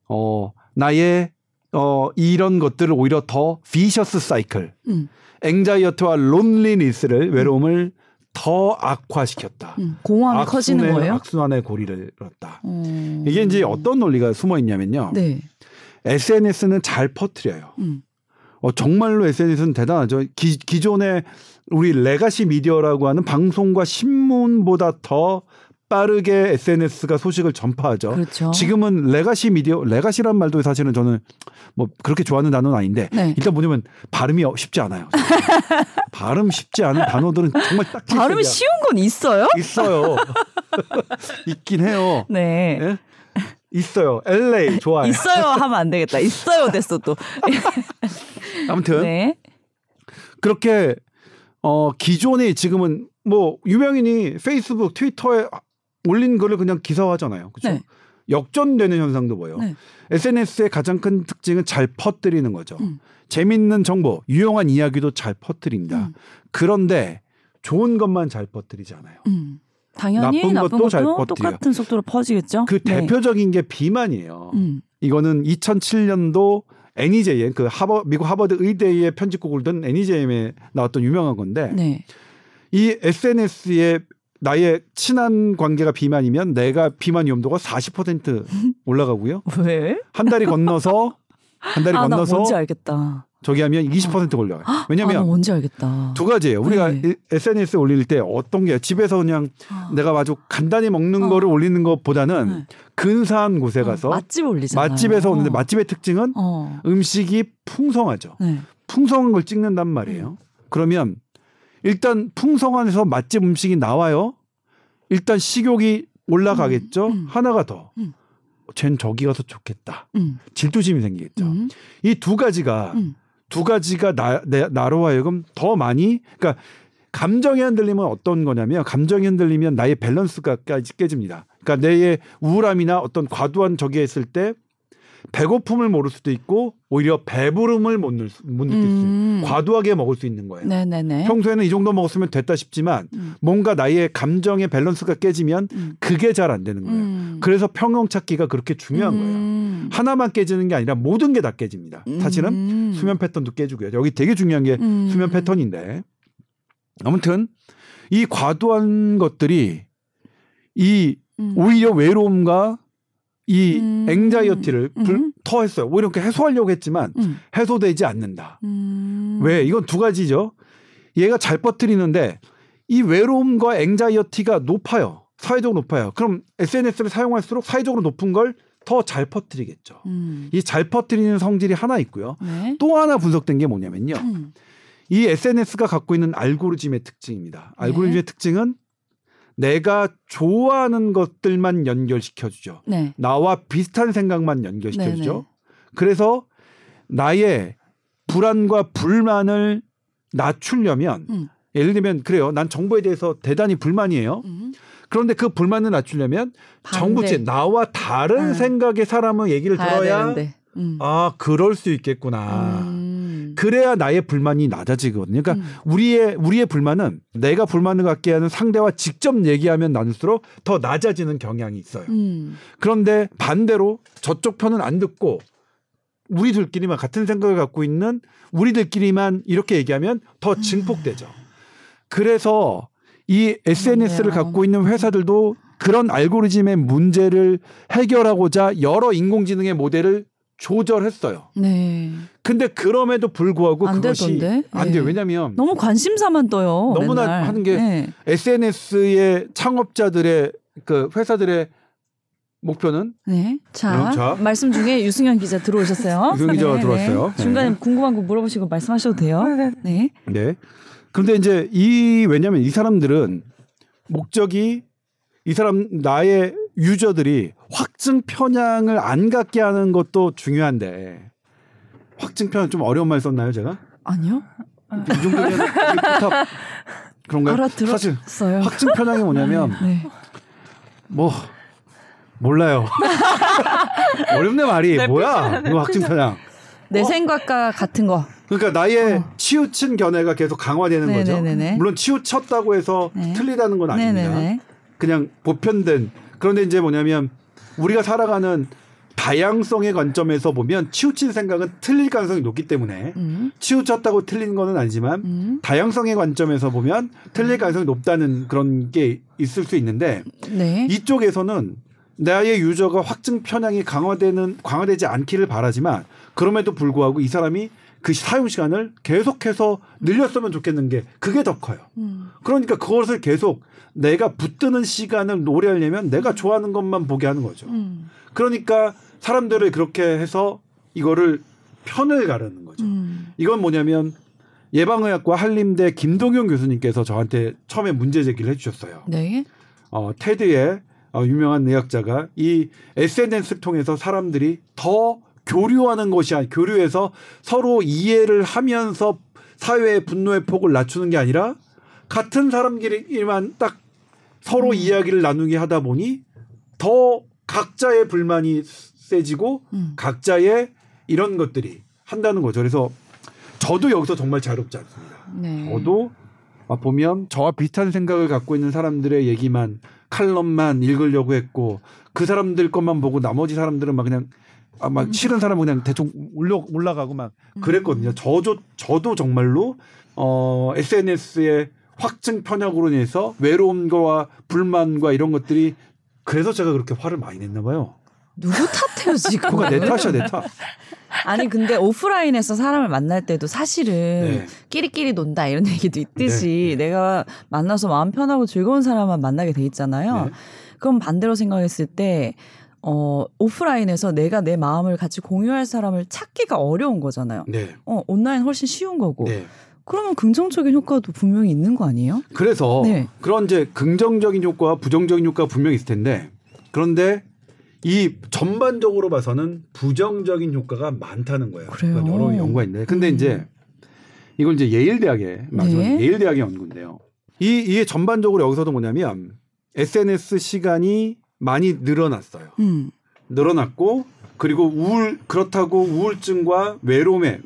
어 나의 어 이런 것들을 오히려 더 vicious cycle 음. anxiety와 loneliness를 외로움을 더 악화시켰다. 음. 공황이 커지는 거예요? 악순환의 고리를 이뤘다. 어. 이게 이제 어떤 논리가 숨어 있냐면요. 네. SNS는 잘 퍼뜨려요. 음. 어, 정말로 SNS는 대단하죠. 기, 기존의 우리 legacy media라고 하는 방송과 신문보다 더 빠르게 SNS가 소식을 전파하죠. 그렇죠. 지금은 legacy media, legacy란 말도 사실은 저는 뭐 그렇게 좋아하는 단어는 아닌데 네. 일단 뭐냐면 발음이 쉽지 않아요. 발음 쉽지 않은 단어들은 정말 딱 발음이 쉬운 건 있어요? 있어요. 있긴 해요. 네. 예? 있어요. LA 좋아요. 있어요 하면 안 되겠다. 있어요 됐어 또. 아무튼 네. 그렇게 어 기존에 지금은 뭐 유명인이 페이스북, 트위터에 올린 거를 그냥 기사화하잖아요. 그렇죠? 네. 역전되는 현상도 보여요. 네. SNS의 가장 큰 특징은 잘 퍼뜨리는 거죠. 음. 재밌는 정보, 유용한 이야기도 잘 퍼뜨린다. 음. 그런데 좋은 것만 잘 퍼뜨리지 않아요. 음. 당연히 나쁜 나쁜, 것도 잘 것도 퍼뜨려요. 똑같은 속도로 퍼지겠죠. 그 네. 대표적인 게 비만이에요. 음. 이거는 2007년도 NEJM 그 하버 미국 하버드 의대의 편집국을 둔 NEJM에 나왔던 유명한 건데 네. 이 SNS에 나의 친한 관계가 비만이면 내가 비만 위험도가 40% 올라가고요. 왜? 한 달이 건너서 한 달이 아, 나 건너서 뭔지 알겠다. 저기 하면 20% 올라가요. 아, 나 왜냐면 뭔지 알겠다. 두 가지예요. 우리가 네. SNS에 올릴 때 어떤 게 집에서 그냥 아. 내가 아주 간단히 먹는 어. 거를 올리는 것보다는 네. 근사한 곳에 어, 가서 맛집 올리잖아요. 맛집에서 오는데 맛집의 특징은 어. 음식이 풍성하죠. 네. 풍성한 걸 찍는단 말이에요. 그러면 일단 풍성한에서 맛집 음식이 나와요. 일단 식욕이 올라가겠죠. 음, 음. 하나가 더. 음. 쟨 저기 가서 좋겠다. 음. 질투심이 생기겠죠. 음. 이두 가지가 음. 두 가지가 나, 내, 나로 하여금 더 많이 그러니까 감정이 흔들리면 어떤 거냐면 감정이 흔들리면 나의 밸런스가까지 깨집니다. 그러니까 내의 우울함이나 어떤 과도한 저기에 있을 때 배고픔을 모를 수도 있고 오히려 배부름을 못, 느, 못 느낄 수 있어요. 음. 과도하게 먹을 수 있는 거예요. 네네네. 평소에는 이 정도 먹었으면 됐다 싶지만 음. 뭔가 나의 감정의 밸런스가 깨지면 음. 그게 잘 안 되는 거예요. 음. 그래서 평형 찾기가 그렇게 중요한 거예요. 음. 하나만 깨지는 게 아니라 모든 게 다 깨집니다. 사실은 음. 수면 패턴도 깨지고요. 여기 되게 중요한 게 음. 수면 패턴인데 아무튼 이 과도한 것들이 이 음. 오히려 외로움과 이 음. 앵자이어티를 불, 음. 더했어요. 오히려 이렇게 해소하려고 했지만 음. 해소되지 않는다. 음. 왜? 이건 두 가지죠. 얘가 잘 퍼뜨리는데 이 외로움과 앵자이어티가 높아요. 사회적으로 높아요. 그럼 SNS를 사용할수록 사회적으로 높은 걸 더 잘 퍼뜨리겠죠. 음. 이잘 퍼뜨리는 성질이 하나 있고요. 네. 또 하나 분석된 게 뭐냐면요. 음. 이 SNS가 갖고 있는 알고리즘의 특징입니다. 알고리즘의 특징은 내가 좋아하는 것들만 연결시켜주죠. 네. 나와 비슷한 생각만 연결시켜주죠. 네네. 그래서 나의 불안과 불만을 낮추려면 음. 예를 들면 그래요. 난 정부에 대해서 대단히 불만이에요. 음. 그런데 그 불만을 낮추려면 반대. 정부 측 나와 다른 아. 생각의 사람의 얘기를 들어야 되는데. 음. 아 그럴 수 있겠구나. 음. 그래야 나의 불만이 낮아지거든요. 그러니까 음. 우리의 우리의 불만은 내가 불만을 갖게 하는 상대와 직접 얘기하면 나눌수록 더 낮아지는 경향이 있어요. 음. 그런데 반대로 저쪽 편은 안 듣고 우리들끼리만 같은 생각을 갖고 있는 우리들끼리만 이렇게 얘기하면 더 증폭되죠. 그래서 이 SNS를 그렇네요. 갖고 있는 회사들도 그런 알고리즘의 문제를 해결하고자 여러 인공지능의 모델을 조절했어요. 네. 근데 그럼에도 불구하고 안 그것이 되던데? 안 돼요. 예. 왜냐하면 너무 관심사만 떠요. 너무나 맨날. 하는 게 네. SNS의 창업자들의 그 회사들의 목표는 네. 자, 자. 말씀 중에 유승현 기자 들어오셨어요. 유승현 기자가 들어왔어요. 네. 중간에 궁금한 거 물어보시고 말씀하셔도 돼요. 네. 네. 그런데 이제 이 왜냐면 이 사람들은 목적이 이 사람 나의 유저들이 확증 편향을 안 갖게 하는 것도 중요한데 확증 편향 좀 어려운 말 썼나요 제가? 아니요. 이 정도면 부탁 그런가요? 사실 알아들었어요. 확증 편향이 뭐냐면 네. 뭐 몰라요. 어렵네 말이 뭐야? 이거 확증 편향. 내 생각과 같은 거. 그러니까 나의 치우친 견해가 계속 강화되는 거죠. 어. 네네네네. 물론 치우쳤다고 해서 네. 틀리다는 건 아닙니다. 네네네. 그냥 보편된 그런데 이제 뭐냐면 우리가 살아가는 다양성의 관점에서 보면 치우친 생각은 틀릴 가능성이 높기 때문에 음. 치우쳤다고 틀린 거는 아니지만 음. 다양성의 관점에서 보면 틀릴 가능성이 높다는 그런 게 있을 수 있는데 네. 이쪽에서는 나의 유저가 확증 편향이 강화되는 강화되지 않기를 바라지만 그럼에도 불구하고 이 사람이 그 사용 시간을 계속해서 늘렸으면 좋겠는 게 그게 더 커요. 음. 그러니까 그것을 계속 내가 붙드는 시간을 오래 하려면 내가 좋아하는 것만 보게 하는 거죠. 음. 그러니까 사람들을 그렇게 해서 이거를 편을 가르는 거죠. 음. 이건 뭐냐면 예방의학과 한림대 김동용 교수님께서 저한테 처음에 문제 제기를 해주셨어요. 네. 어, 테드의 어, 유명한 의학자가 이 SNS 통해서 사람들이 더 교류하는 것이 아니 교류해서 서로 이해를 하면서 사회의 분노의 폭을 낮추는 게 아니라 같은 사람끼리만 딱 서로 이야기를 나누게 하다 보니 더 각자의 불만이 세지고 음. 각자의 이런 것들이 한다는 거죠. 그래서 저도 여기서 정말 자유롭지 않습니다. 네. 저도 아, 보면 저와 비슷한 생각을 갖고 있는 사람들의 얘기만 칼럼만 읽으려고 했고 그 사람들 것만 보고 나머지 사람들은 막 그냥 아, 막 싫은 사람은 그냥 대충 올라 올라가고 막 그랬거든요. 저도 저도 정말로 어 SNS의 확증 편향으로 인해서 외로움과 불만과 이런 것들이 그래서 제가 그렇게 화를 많이 냈나 봐요. 누구 탓해요 지금? 그거 내 탓이야 내 탓. 아니 근데 오프라인에서 사람을 만날 때도 사실은 네. 끼리끼리 논다 이런 얘기도 있듯이 내가 만나서 마음 편하고 즐거운 사람만 만나게 돼 있잖아요. 네. 그럼 반대로 생각했을 때 어, 오프라인에서 내가 내 마음을 같이 공유할 사람을 찾기가 어려운 거잖아요. 네. 어, 온라인 훨씬 쉬운 거고. 네. 그러면 긍정적인 효과도 분명히 있는 거 아니에요? 그래서 네. 그런 이제 긍정적인 효과와 부정적인 효과가 분명히 있을 텐데 그런데 이 전반적으로 봐서는 부정적인 효과가 많다는 거예요. 그래요? 그건 여러 연구가 있는데 근데 음. 이제 이걸 이제 예일 대학에 마지막에 네. 예일 대학의 연구인데요. 이 이게 전반적으로 여기서도 뭐냐면 SNS 시간이 많이 늘어났어요. 음. 늘어났고 그리고 우울 그렇다고 우울증과 외로움에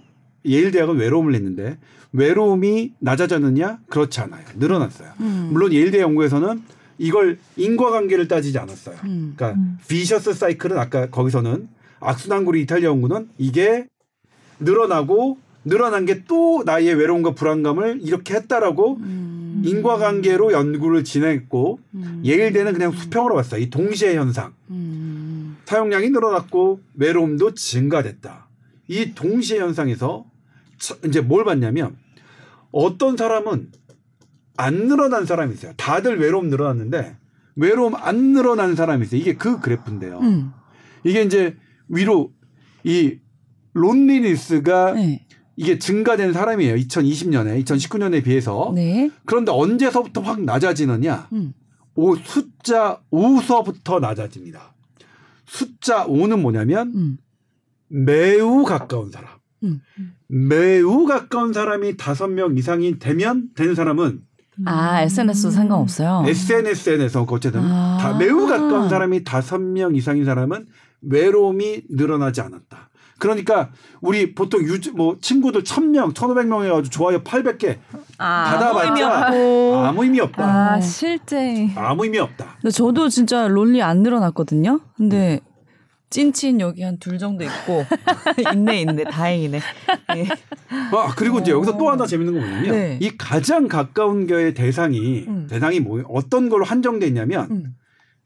예일 대학은 외로움을 했는데 외로움이 낮아졌느냐 그렇지 않아요. 늘어났어요. 음. 물론 예일대 연구에서는 이걸 인과관계를 따지지 않았어요. 음. 그러니까 비셔스 사이클은 아까 거기서는 악순환구리 이탈리아 연구는 이게 늘어나고 늘어난 게 또 나의 외로움과 불안감을 이렇게 했다라고 음. 인과관계로 연구를 진행했고 음. 예일대는 그냥 수평으로 봤어요. 이 동시의 현상. 음. 사용량이 늘어났고 외로움도 증가됐다. 이 동시의 현상에서 차- 이제 뭘 봤냐면 어떤 사람은 안 늘어난 사람이 있어요. 다들 외로움 늘어났는데 외로움 안 늘어난 사람이 있어요. 이게 그 그래프인데요. 음. 이게 이제 위로 이 론리니스가 네. 이게 증가된 사람이에요. 2020년에 2019년에 비해서. 네. 그런데 언제서부터 확 낮아지느냐? 음. 오 숫자 5서부터 낮아집니다. 숫자 5는 뭐냐면 음. 매우 가까운 사람. 음. 매우 가까운 사람이 다섯 명 이상이 되면 되는 사람은 아, SNS도 상관없어요. SNS에서 어쨌든 아. 다 매우 가까운 사람이 다섯 명 이상인 사람은 외로움이 늘어나지 않았다. 그러니까 우리 보통 유저 뭐 친구들 천 명, 천오백 명 해 가지고 좋아요 800개 아무 의미 받아봤자 없고. 아무 의미 없다. 아 어. 실제 아무 의미 없다. 근데 저도 진짜 론리 안 늘어났거든요. 근데 찐친 여기 한 둘 정도 있고 있네 있네 다행이네. 예. 아 그리고 이제 여기서 또 하나 재밌는 거 뭐냐면 네. 이 가장 가까운 교의 대상이 음. 대상이 뭐 어떤 걸로 한정돼 있냐면 음.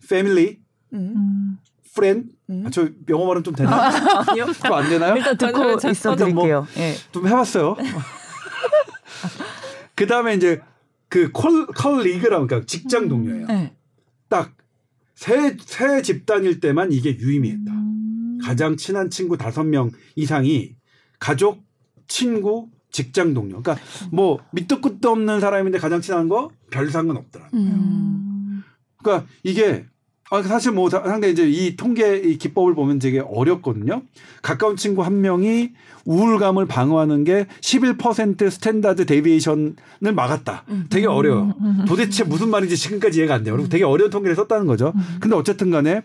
family, 음. 음. friend. 음. 아, 저 영어 발음 좀 되나? 아니요. 좀안 되나요? 일단 듣고 있어 드릴게요. 예. 좀 해봤어요. 그 다음에 이제 그 콜, 컬리그라고 그러니까 직장 동료예요. 네. 딱 세 세 집단일 때만 이게 유의미했다. 음. 가장 친한 친구 다섯 명 이상이 가족, 친구, 직장 동료. 그러니까 뭐 밑도 끝도 없는 사람인데 가장 친한 거 별 상관 없더라. 음. 음. 그러니까 이게 아, 사실 뭐 사- 상당히 이제 이 통계 이 기법을 보면 되게 어렵거든요. 가까운 친구 한 명이 우울감을 방어하는 게 11% standard deviation을 막았다. 되게 어려워요. 도대체 무슨 말인지 지금까지 이해가 안 돼요. 그리고 되게 어려운 통계를 썼다는 거죠. 근데 어쨌든 간에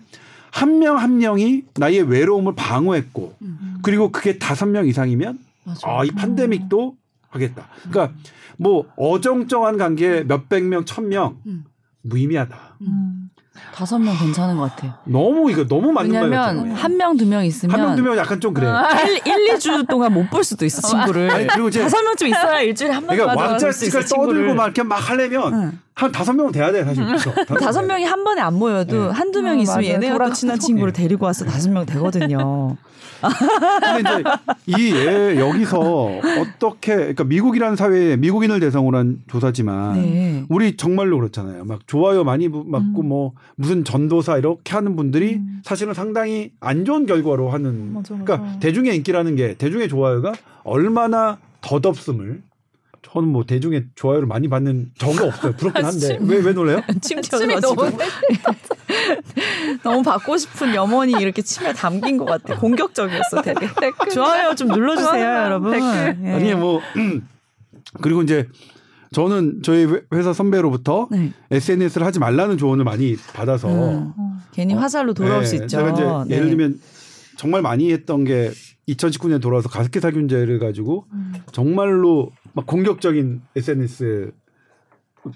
한 명한 명이 나의 외로움을 방어했고 그리고 그게 다섯 명 이상이면 아, 이 팬데믹도 하겠다. 그러니까 뭐 어정쩡한 관계 몇백 명, 천명 음. 무의미하다. 다섯 명 괜찮은 것 같아요. 너무 이거 너무 맞는 말 왜냐면 같아요. 한명 두 명 있으면 한 명 두 명 약간 좀 그래. 1, 2주 동안 못 볼 수도 있어 친구를. 아니, 그리고 이제- 다섯 명쯤 있어야 일주일에 한번 그러니까 만나볼 수 있어 왁자지껄 친구를. 떠들고 막 이렇게 막 하려면 응. 한 다섯 명은 돼야 돼 사실. 그렇죠? 다섯 명이 한 번에 안 모여도 네. 한두 명 음, 있으면 맞아요. 얘네가 또 친한 친구를 네. 데리고 와서 다섯 명 되거든요. 근데 이제 이애 여기서 어떻게 그러니까 미국이라는 사회에 미국인을 대상으로 한 조사지만 네. 우리 정말로 그렇잖아요. 막 좋아요 많이 부- 받고 음. 뭐 무슨 전도사 이렇게 하는 분들이 음. 사실은 상당히 안 좋은 결과로 하는. 맞아, 맞아. 그러니까 대중의 인기라는 게 대중의 좋아요가 얼마나 덧없음을 저는 뭐 대중의 좋아요를 많이 받는 적이 없어요. 부럽긴 한데 왜 왜 놀래요? 침 침이 너무 너무 받고 싶은 염원이 이렇게 침에 담긴 것 같아. 공격적이었어 되게. 좋아요 좀 눌러주세요. 여러분. 댓글. 예. 아니 뭐 그리고 이제 저는 저희 회- 회사 선배로부터 네. SNS를 하지 말라는 조언을 많이 받아서 음. 괜히 화살로 돌아올 네, 수 있죠. 제가 이제 네. 예를 들면 정말 많이 했던 게 2019년 돌아와서 가습기 살균제를 가지고 정말로 막 공격적인 SNS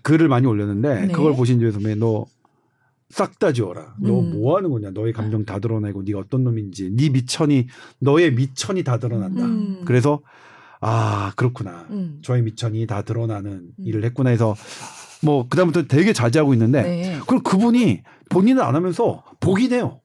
글을 많이 올렸는데 네. 그걸 보신 주에 선배 너 싹 다 지워라. 너 음. 뭐 하는 거냐? 너의 감정 다 드러내고 네가 어떤 놈인지 네 미천이 너의 미천이 다 드러난다. 음. 그래서 아 그렇구나. 음. 저의 미천이 다 드러나는 일을 했구나 해서 뭐 그다음부터 되게 자제하고 있는데 네. 그럼 그분이 본인은 안 하면서 보긴 해요.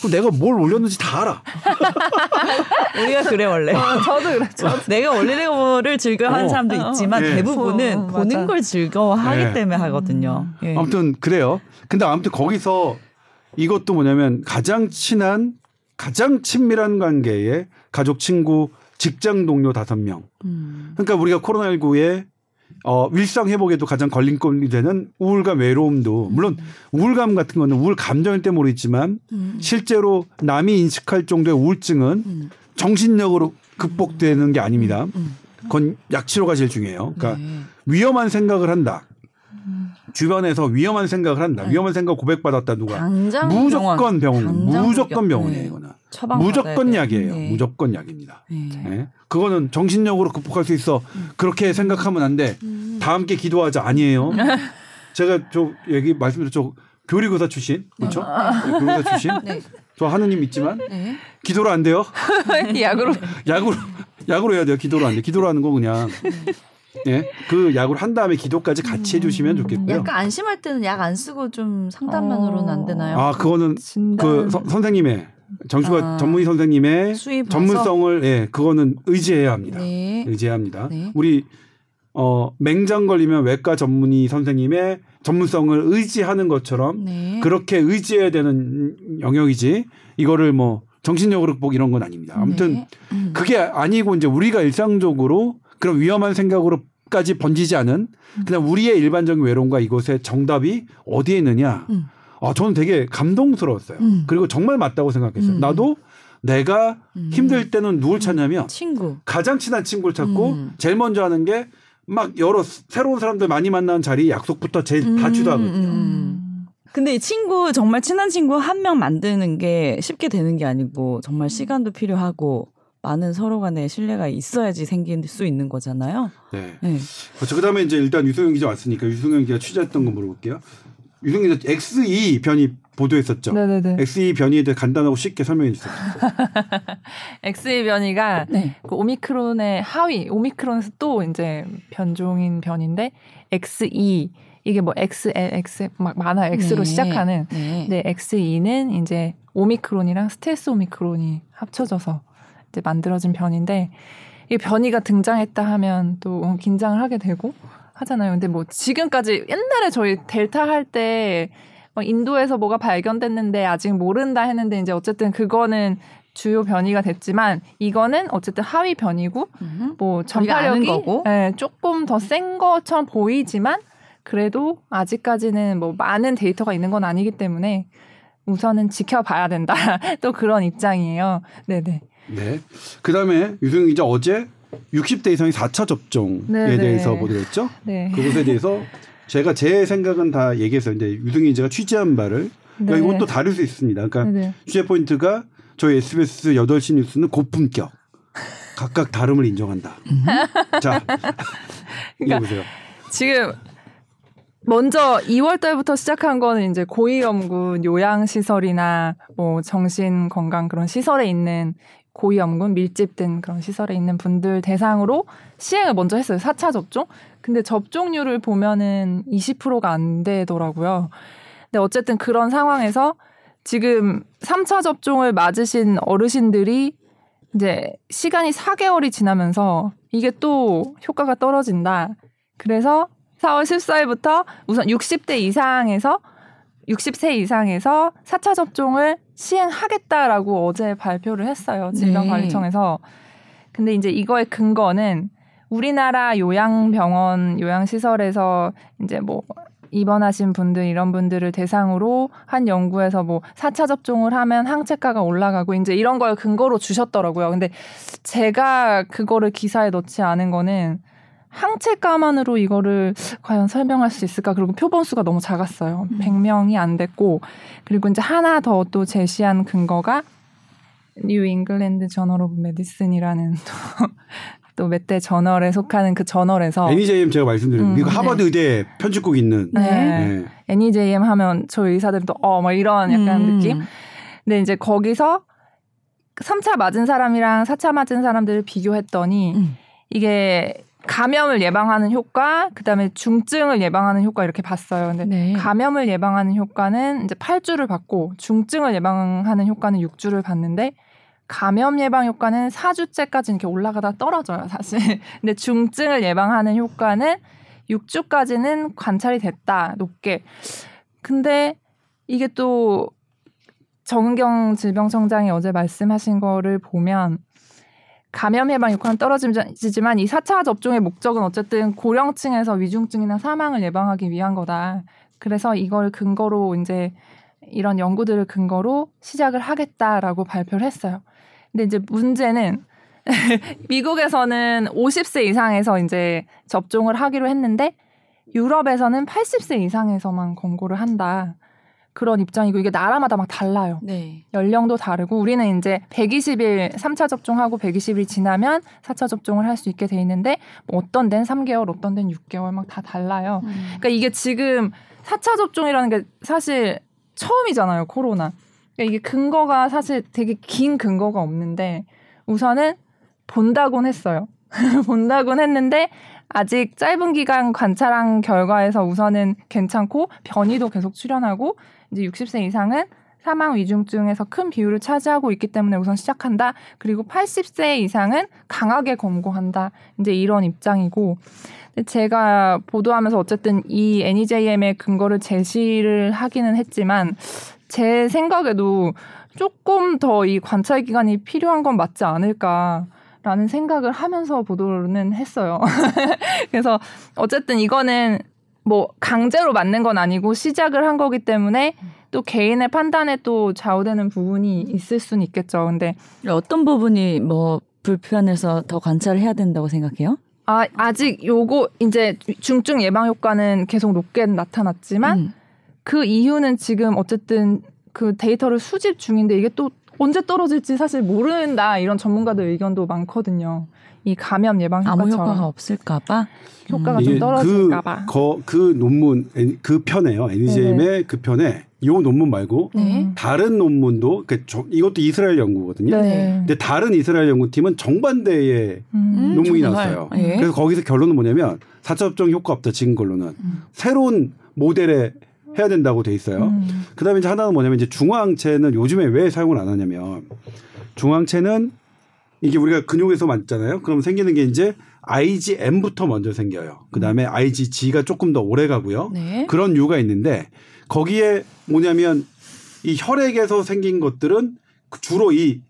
그럼 내가 뭘 올렸는지 다 알아. 우리가 그래 원래. 저도 그렇죠. 내가 올리는 거를 즐거워하는 어. 사람도 있지만 네. 대부분은 어, 보는 맞아. 걸 즐거워하기 네. 때문에 하거든요. 예. 아무튼 그래요. 근데 아무튼 거기서 이것도 뭐냐면 가장 친한 가장 친밀한 관계의 가족, 친구, 직장 동료 다섯 명. 음. 그러니까 우리가 코로나19에 어, 일상 회복에도 가장 걸림돌이 되는 우울감, 외로움도 물론 우울감 같은 거는 우울 감정일 때 모르겠지만 음. 실제로 남이 인식할 정도의 우울증은 음. 정신력으로 극복되는 게 아닙니다. 음. 그건 약치료가 제일 중요해요. 그러니까 네. 위험한 생각을 한다. 주변에서 위험한 생각을 한다. 네. 위험한 생각 고백받았다 누가. 무조건 병원. 무조건 병원. 병원이에요, 네. 이거는. 무조건. 약이에요. 네. 무조건 약입니다. 네. 예? 그거는 정신력으로 극복할 수 있어. 그렇게 생각하면 안 돼. 다 함께 기도하자. 아니에요. 제가 저 얘기 말씀드렸죠. 교리교사 출신. 그렇죠? 네, 교리교사 출신. 네. 저 하느님 있지만 네. 기도로 안 돼요. 약으로 약으로 약으로 해야 돼요. 기도로 안 돼. 기도로 하는 거 그냥 예. 그 약으로 한 다음에 기도까지 같이 해 주시면 좋겠고요. 약간 안심할 때는 약 안 쓰고 좀 상담만으로는 안 되나요? 아, 그거는 진단. 그 서- 선생님의 정수가 아. 전문의 선생님의 전문성을 예, 그거는 의지해야 합니다. 네. 의지해야 합니다. 네. 우리 어 맹장 걸리면 외과 전문의 선생님의 전문성을 의지하는 것처럼 네. 그렇게 의지해야 되는 영역이지 이거를 뭐 정신력으로 극복 이런 건 아닙니다. 아무튼 네. 음. 그게 아니고 이제 우리가 일상적으로 그런 위험한 생각으로 까지 번지지 않은 그냥 우리의 일반적인 외로움과 이것의 정답이 어디에 있느냐. 음. 아, 저는 되게 감동스러웠어요. 음. 그리고 정말 맞다고 생각했어요. 음. 나도 내가 음. 힘들 때는 누굴 찾냐면 친구. 가장 친한 친구를 찾고 음. 제일 먼저 하는 게 막 여러 새로운 사람들 많이 만나는 자리 약속부터 제일 다 주도하거든요. 음. 근데 이 친구 정말 친한 친구 한 명 만드는 게 쉽게 되는 게 아니고 정말 시간도 필요하고 많은 서로 간의 신뢰가 있어야지 생길 수 있는 거잖아요. 네. 네. 그렇죠. 그다음에 이제 일단 유승현 기자 왔으니까 유승현 기자 취재했던 거 물어볼게요. 기자 XE 변이 보도했었죠. 네네네. XE 변이에 대해 간단하고 쉽게 설명해 주세요. XE 변이가 네. 그 오미크론의 하위, 오미크론에서 또 이제 변종인 변인데 XE 이게 뭐 XL, X 막 많아 X로 네. 시작하는 네. 네, XE는 이제 오미크론이랑 스텔스 오미크론이 합쳐져서 이제 만들어진 변인데 이 변이가 등장했다 하면 또 긴장을 하게 되고 하잖아요. 근데 뭐 지금까지 옛날에 저희 델타 할때 인도에서 뭐가 발견됐는데 아직 모른다 했는데 이제 어쨌든 그거는 주요 변이가 됐지만 이거는 어쨌든 하위 변이고 음. 뭐 전파력이 거고. 예, 조금 더 센 것처럼 보이지만 그래도 아직까지는 뭐 많은 데이터가 있는 건 아니기 때문에 우선은 지켜봐야 된다. 또 그런 입장이에요. 네네. 네. 그다음에 유승 기자 어제 60대 이상의 4차 접종에 네, 대해서 네. 보도를 했죠. 네. 그것에 대해서 제가 제 생각은 다 얘기했어요. 근데 유승희 기자가 취재한 바를 그러니까 네. 이건 또 다를 수 있습니다. 그러니까 네네. 취재 포인트가 저희 SBS 8시 뉴스는 고품격. 각각 다름을 인정한다. 자, 그러니까 읽어보세요. 지금 먼저 2월 달부터 시작한 거는 이제 고위험군 요양시설이나 뭐 정신건강 그런 시설에 있는 고위험군 밀집된 그런 시설에 있는 분들 대상으로 시행을 먼저 했어요. 4차 접종. 근데 접종률을 보면은 20%가 안 되더라고요. 근데 어쨌든 그런 상황에서 지금 3차 접종을 맞으신 어르신들이 이제 시간이 4개월이 지나면서 이게 또 효과가 떨어진다. 그래서 4월 14일부터 우선 60대 이상에서 60세 이상에서 4차 접종을 시행하겠다라고 어제 발표를 했어요. 질병관리청에서. 근데 이제 이거의 근거는 우리나라 요양병원, 요양시설에서 이제 뭐 입원하신 분들 이런 분들을 대상으로 한 연구에서 뭐 4차 접종을 하면 항체가가 올라가고 이제 이런 걸 근거로 주셨더라고요. 근데 제가 그거를 기사에 넣지 않은 거는 항체가만으로 이거를 과연 설명할 수 있을까? 그리고 표본수가 너무 작았어요. 100명이 안 됐고 그리고 이제 하나 더 또 제시한 근거가 New England Journal of Medicine이라는 또 몇 대 저널에 속하는 그 저널에서 NEJM 제가 말씀드린 음, 이거 하버드 의대 편집국 있는 네. 네. NEJM 하면 저희 의사들은 또 어 뭐 이런 약간 음. 느낌. 근데 이제 거기서 3차 맞은 사람이랑 4차 맞은 사람들을 비교했더니 음. 이게 감염을 예방하는 효과, 그다음에 중증을 예방하는 효과 이렇게 봤어요. 근데 네. 감염을 예방하는 효과는 이제 8주를 봤고 중증을 예방하는 효과는 6주를 봤는데 감염 예방 효과는 4주째까지 이렇게 올라가다 떨어져요, 사실. 근데 중증을 예방하는 효과는 6주까지는 관찰이 됐다, 높게. 근데 이게 또 정은경 질병청장이 어제 말씀하신 거를 보면 감염 예방 효과는 떨어지지만 이 4차 접종의 목적은 어쨌든 고령층에서 위중증이나 사망을 예방하기 위한 거다. 그래서 이걸 근거로 이제 이런 연구들을 근거로 시작을 하겠다라고 발표를 했어요. 근데 이제 문제는 미국에서는 50세 이상에서 이제 접종을 하기로 했는데 유럽에서는 80세 이상에서만 권고를 한다. 그런 입장이고 이게 나라마다 막 달라요. 네. 연령도 다르고 우리는 이제 120일 3차 접종하고 120일 지나면 4차 접종을 할 수 있게 돼 있는데 뭐 어떤 데는 3개월, 어떤 데는 6개월 막 다 달라요. 음. 그러니까 이게 지금 4차 접종이라는 게 사실 처음이잖아요, 코로나. 그러니까 이게 근거가 사실 되게 긴 근거가 없는데 우선은 본다곤 했어요. 본다곤 했는데 아직 짧은 기간 관찰한 결과에서 우선은 괜찮고 변이도 계속 출현하고 이제 60세 이상은 사망 위중증에서 큰 비율을 차지하고 있기 때문에 우선 시작한다. 그리고 80세 이상은 강하게 권고한다. 이제 이런 입장이고 제가 보도하면서 어쨌든 이 NEJM의 근거를 제시를 하기는 했지만 제 생각에도 조금 더 이 관찰 기간이 필요한 건 맞지 않을까. 라는 생각을 하면서 보도는 했어요. 그래서 어쨌든 이거는 뭐 강제로 맞는 건 아니고 시작을 한 거기 때문에 또 개인의 판단에 또 좌우되는 부분이 있을 수는 있겠죠. 근데 어떤 부분이 뭐 불편해서 더 관찰을 해야 된다고 생각해요? 아, 아직 요거 이제 중증 예방 효과는 계속 높게 나타났지만 음. 그 이유는 지금 어쨌든 그 데이터를 수집 중인데 이게 또 언제 떨어질지 사실 모른다 이런 전문가들 의견도 많거든요. 이 감염 예방 아무 효과처럼 효과가 없을까봐. 효과가 이게 좀 떨어질까봐. 그, 거, 그 논문 그 편에요. NEJM의 그 편에 이 논문 말고 네. 다른 논문도 그 저- 이것도 이스라엘 연구거든요. 네. 근데 다른 이스라엘 연구팀은 정반대의 음. 논문이 정말. 나왔어요. 예. 그래서 거기서 결론은 뭐냐면 4차 접종 효과 없다 지금 걸로는 음. 새로운 모델에 해야 된다고 돼 있어요. 음. 그다음에 이제 하나는 뭐냐면 이제 중화항체는 요즘에 왜 사용을 안 하냐면 중화항체는 이게 우리가 근육에서 맞잖아요. 그럼 생기는 게 이제 IgM부터 먼저 생겨요. 그다음에 IgG가 조금 더 오래 가고요. 네. 그런 이유가 있는데 거기에 뭐냐면 이 혈액에서 생긴 것들은 주로 이,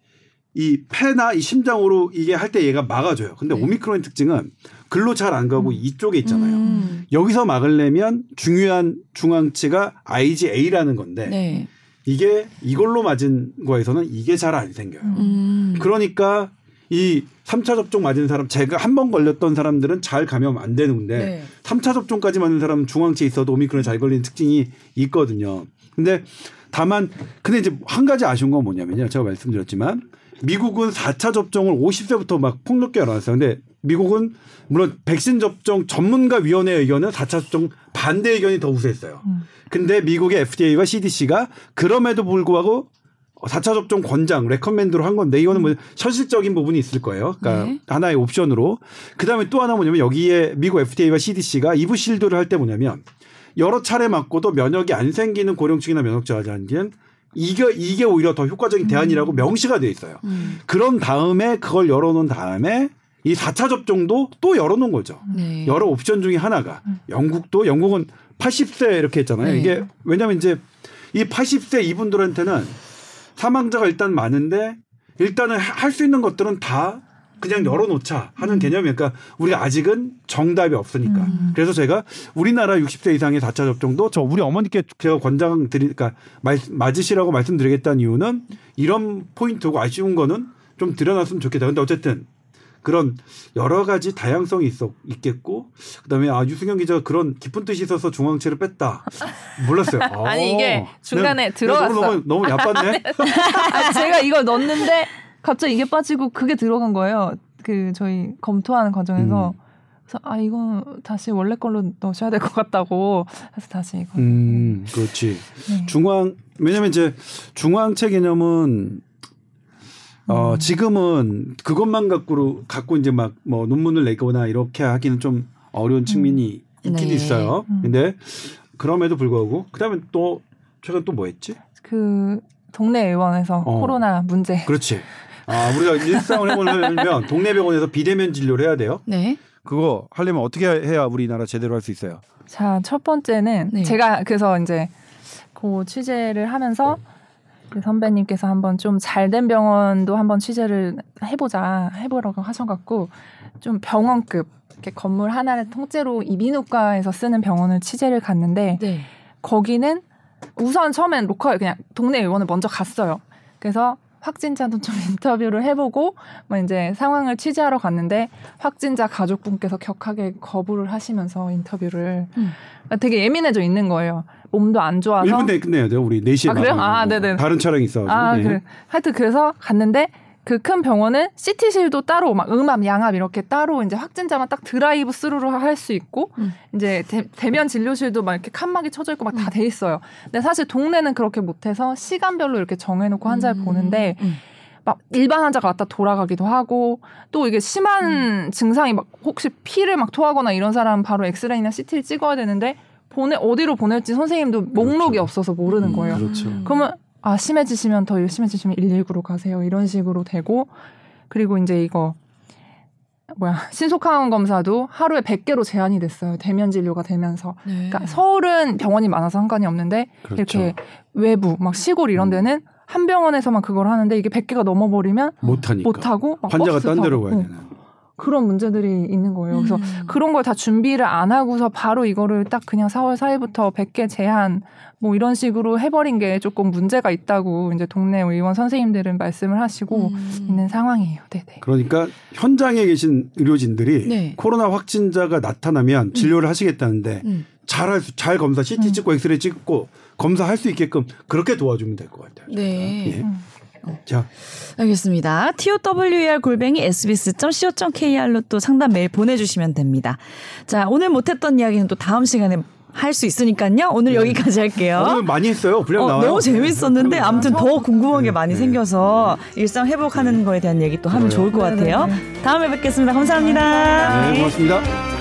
이 폐나 이 심장으로 이게 할 때 얘가 막아줘요. 근데 네. 오미크론의 특징은 글로 잘 안 가고 이쪽에 있잖아요. 음. 여기서 막으려면 중요한 중앙치가 IgA라는 건데 네. 이게 이걸로 맞은 거에서는 이게 잘 안 생겨요. 음. 그러니까 이 3차 접종 맞은 사람 제가 한 번 걸렸던 사람들은 잘 감염 안 되는데 네. 3차 접종까지 맞는 사람은 중앙체에 있어도 오미크론에 잘 걸리는 특징이 있거든요. 근데 다만 근데 이제 한 가지 아쉬운 건 뭐냐면요. 제가 말씀드렸지만 미국은 4차 접종을 50세부터 막 폭넓게 열어놨어요. 근데 미국은 물론 백신 접종 전문가 위원회 의견은 4차 접종 반대 의견이 더 우세했어요. 근데 미국의 FDA와 CDC가 그럼에도 불구하고 4차 접종 권장, 레커멘드로 한 건데 이거는 뭐 현실적인 부분이 있을 거예요. 그러니까 네. 하나의 옵션으로. 그다음에 또 하나 뭐냐면 여기에 미국 FDA와 CDC가 이부 실드를 할 때 뭐냐면 여러 차례 맞고도 면역이 안 생기는 고령층이나 면역 저하자한테는 이게 이게 오히려 더 효과적인 대안이라고 명시가 돼 있어요. 음. 그런 다음에 그걸 열어놓은 다음에 이 4차 접종도 또 열어놓은 거죠. 네. 여러 옵션 중에 하나가 영국도 영국은 80세 이렇게 했잖아요. 네. 이게 왜냐하면 이제 이 80세 이분들한테는 사망자가 일단 많은데 일단은 할 수 있는 것들은 다 그냥 열어놓자 하는 개념이니까 그러니까 우리가 아직은 정답이 없으니까 음. 그래서 제가 우리나라 60세 이상의 4차 접종도 저 우리 어머니께 제가 권장 드리니까 말, 맞으시라고 말씀드리겠다는 이유는 이런 포인트고 아쉬운 거는 좀 드러났으면 좋겠다. 근데 어쨌든 그런 여러 가지 다양성이 있어 있겠고 그다음에 아 유승현 기자가 그런 깊은 뜻이 있어서 중앙체를 뺐다 몰랐어요. 아니, 이게 어. 중간에 내가- 내가 너무. 너무, 너무 야빴네. 아, 제가 이걸 넣었는데 갑자기 이게 빠지고 그게 들어간 거예요. 그 저희 검토하는 과정에서 음. 그래서 아 이거 다시 원래 걸로 넣으셔야 될 것 같다고 해서 다시 이거. 음 그렇지. 네. 중앙 왜냐면 이제 중앙체 개념은 어 음. 지금은 그것만 갖고 갖고 이제 막 뭐 논문을 내거나 이렇게 하기는 좀 어려운 측면이 있긴 네. 있어요. 음. 근데 그럼에도 불구하고 그다음에 또 최근 또 뭐 했지? 그 동네 의원에서 어. 코로나 문제. 그렇지. 아 우리가 일상을 해보려면 동네 병원에서 비대면 진료를 해야 돼요. 네. 그거 하려면 어떻게 해야 우리나라 제대로 할 수 있어요? 자, 첫 번째는 네. 제가 그래서 이제 그 취재를 하면서 그 선배님께서 한번 좀 잘 된 병원도 한번 취재를 해보자 해보라고 하셔갖고 좀 병원급 이렇게 건물 하나를 통째로 이비인후과에서 쓰는 병원을 취재를 갔는데 네. 거기는 우선 처음엔 local 그냥 동네 의원을 먼저 갔어요. 그래서 확진자도 좀 인터뷰를 해보고 뭐 이제 상황을 취재하러 갔는데 확진자 가족분께서 격하게 거부를 하시면서 인터뷰를 음. 그러니까 되게 예민해져 있는 거예요. 몸도 안 좋아서 1분 내에 끝내야 돼요. 우리 4시에 아, 그래요? 아, 네네. 다른 촬영이 있어가지고. 아, 네. 그래. 하여튼 그래서 갔는데 그 큰 병원은 CT실도 따로 막 음압, 양압 이렇게 따로 이제 확진자만 딱 드라이브 스루로 할 수 있고 음. 이제 대, 면 진료실도 막 이렇게 칸막이 쳐져 있고 막 다 돼 있어요. 근데 사실 동네는 그렇게 못해서 시간별로 이렇게 정해놓고 환자를 음. 보는데 음. 막 일반 환자가 왔다 돌아가기도 하고 또 이게 심한 증상이 막 혹시 피를 막 토하거나 이런 사람 바로 엑스레이나 CT를 찍어야 되는데 보내 어디로 보낼지 선생님도 목록이 그렇죠. 없어서 모르는 음, 거예요. 그렇죠. 그러면 아 심해지시면 더 심해지시면 119로 가세요 이런 식으로 되고 그리고 이제 이거 뭐야 신속항원 검사도 하루에 100개로 제한이 됐어요 대면 진료가 되면서 네. 그러니까 서울은 병원이 많아서 상관이 없는데 그렇죠. 이렇게 외부 막 시골 이런 음. 데는 한 병원에서만 그걸 하는데 이게 100개가 넘어버리면 못하니까. 못 하고 막 환자가 딴 데로 가야 어, 되나. 그런 문제들이 있는 거예요. 그래서 음. 그런 걸 다 준비를 안 하고서 바로 이거를 딱 그냥 4월 4일부터 100개 제한 뭐 이런 식으로 해버린 게 조금 문제가 있다고 이제 동네 의원 선생님들은 말씀을 하시고 음. 있는 상황이에요. 네네. 그러니까 현장에 계신 의료진들이 네. 코로나 확진자가 나타나면 진료를 하시겠다는데 음. 잘, 잘 검사, CT 음. 찍고 엑스레이 찍고 검사할 수 있게끔 그렇게 도와주면 될 것 같아요. 네. 예. 음. 자, 알겠습니다. TOWER 골뱅이 sbs.co.kr로 또 상담 메일 보내주시면 됩니다. 자, 오늘 못했던 이야기는 또 다음 시간에 할수 있으니까요. 오늘 여기까지 할게요. 오늘 많이 했어요. 분량 어, 나와요. 너무 재밌었는데 아무튼 더 궁금한 게 네, 많이 네. 생겨서 일상 회복하는 거에 대한 얘기 또 하면. 좋을 것 네, 네, 같아요. 네. 다음에 뵙겠습니다. 감사합니다. 네, 고맙습니다.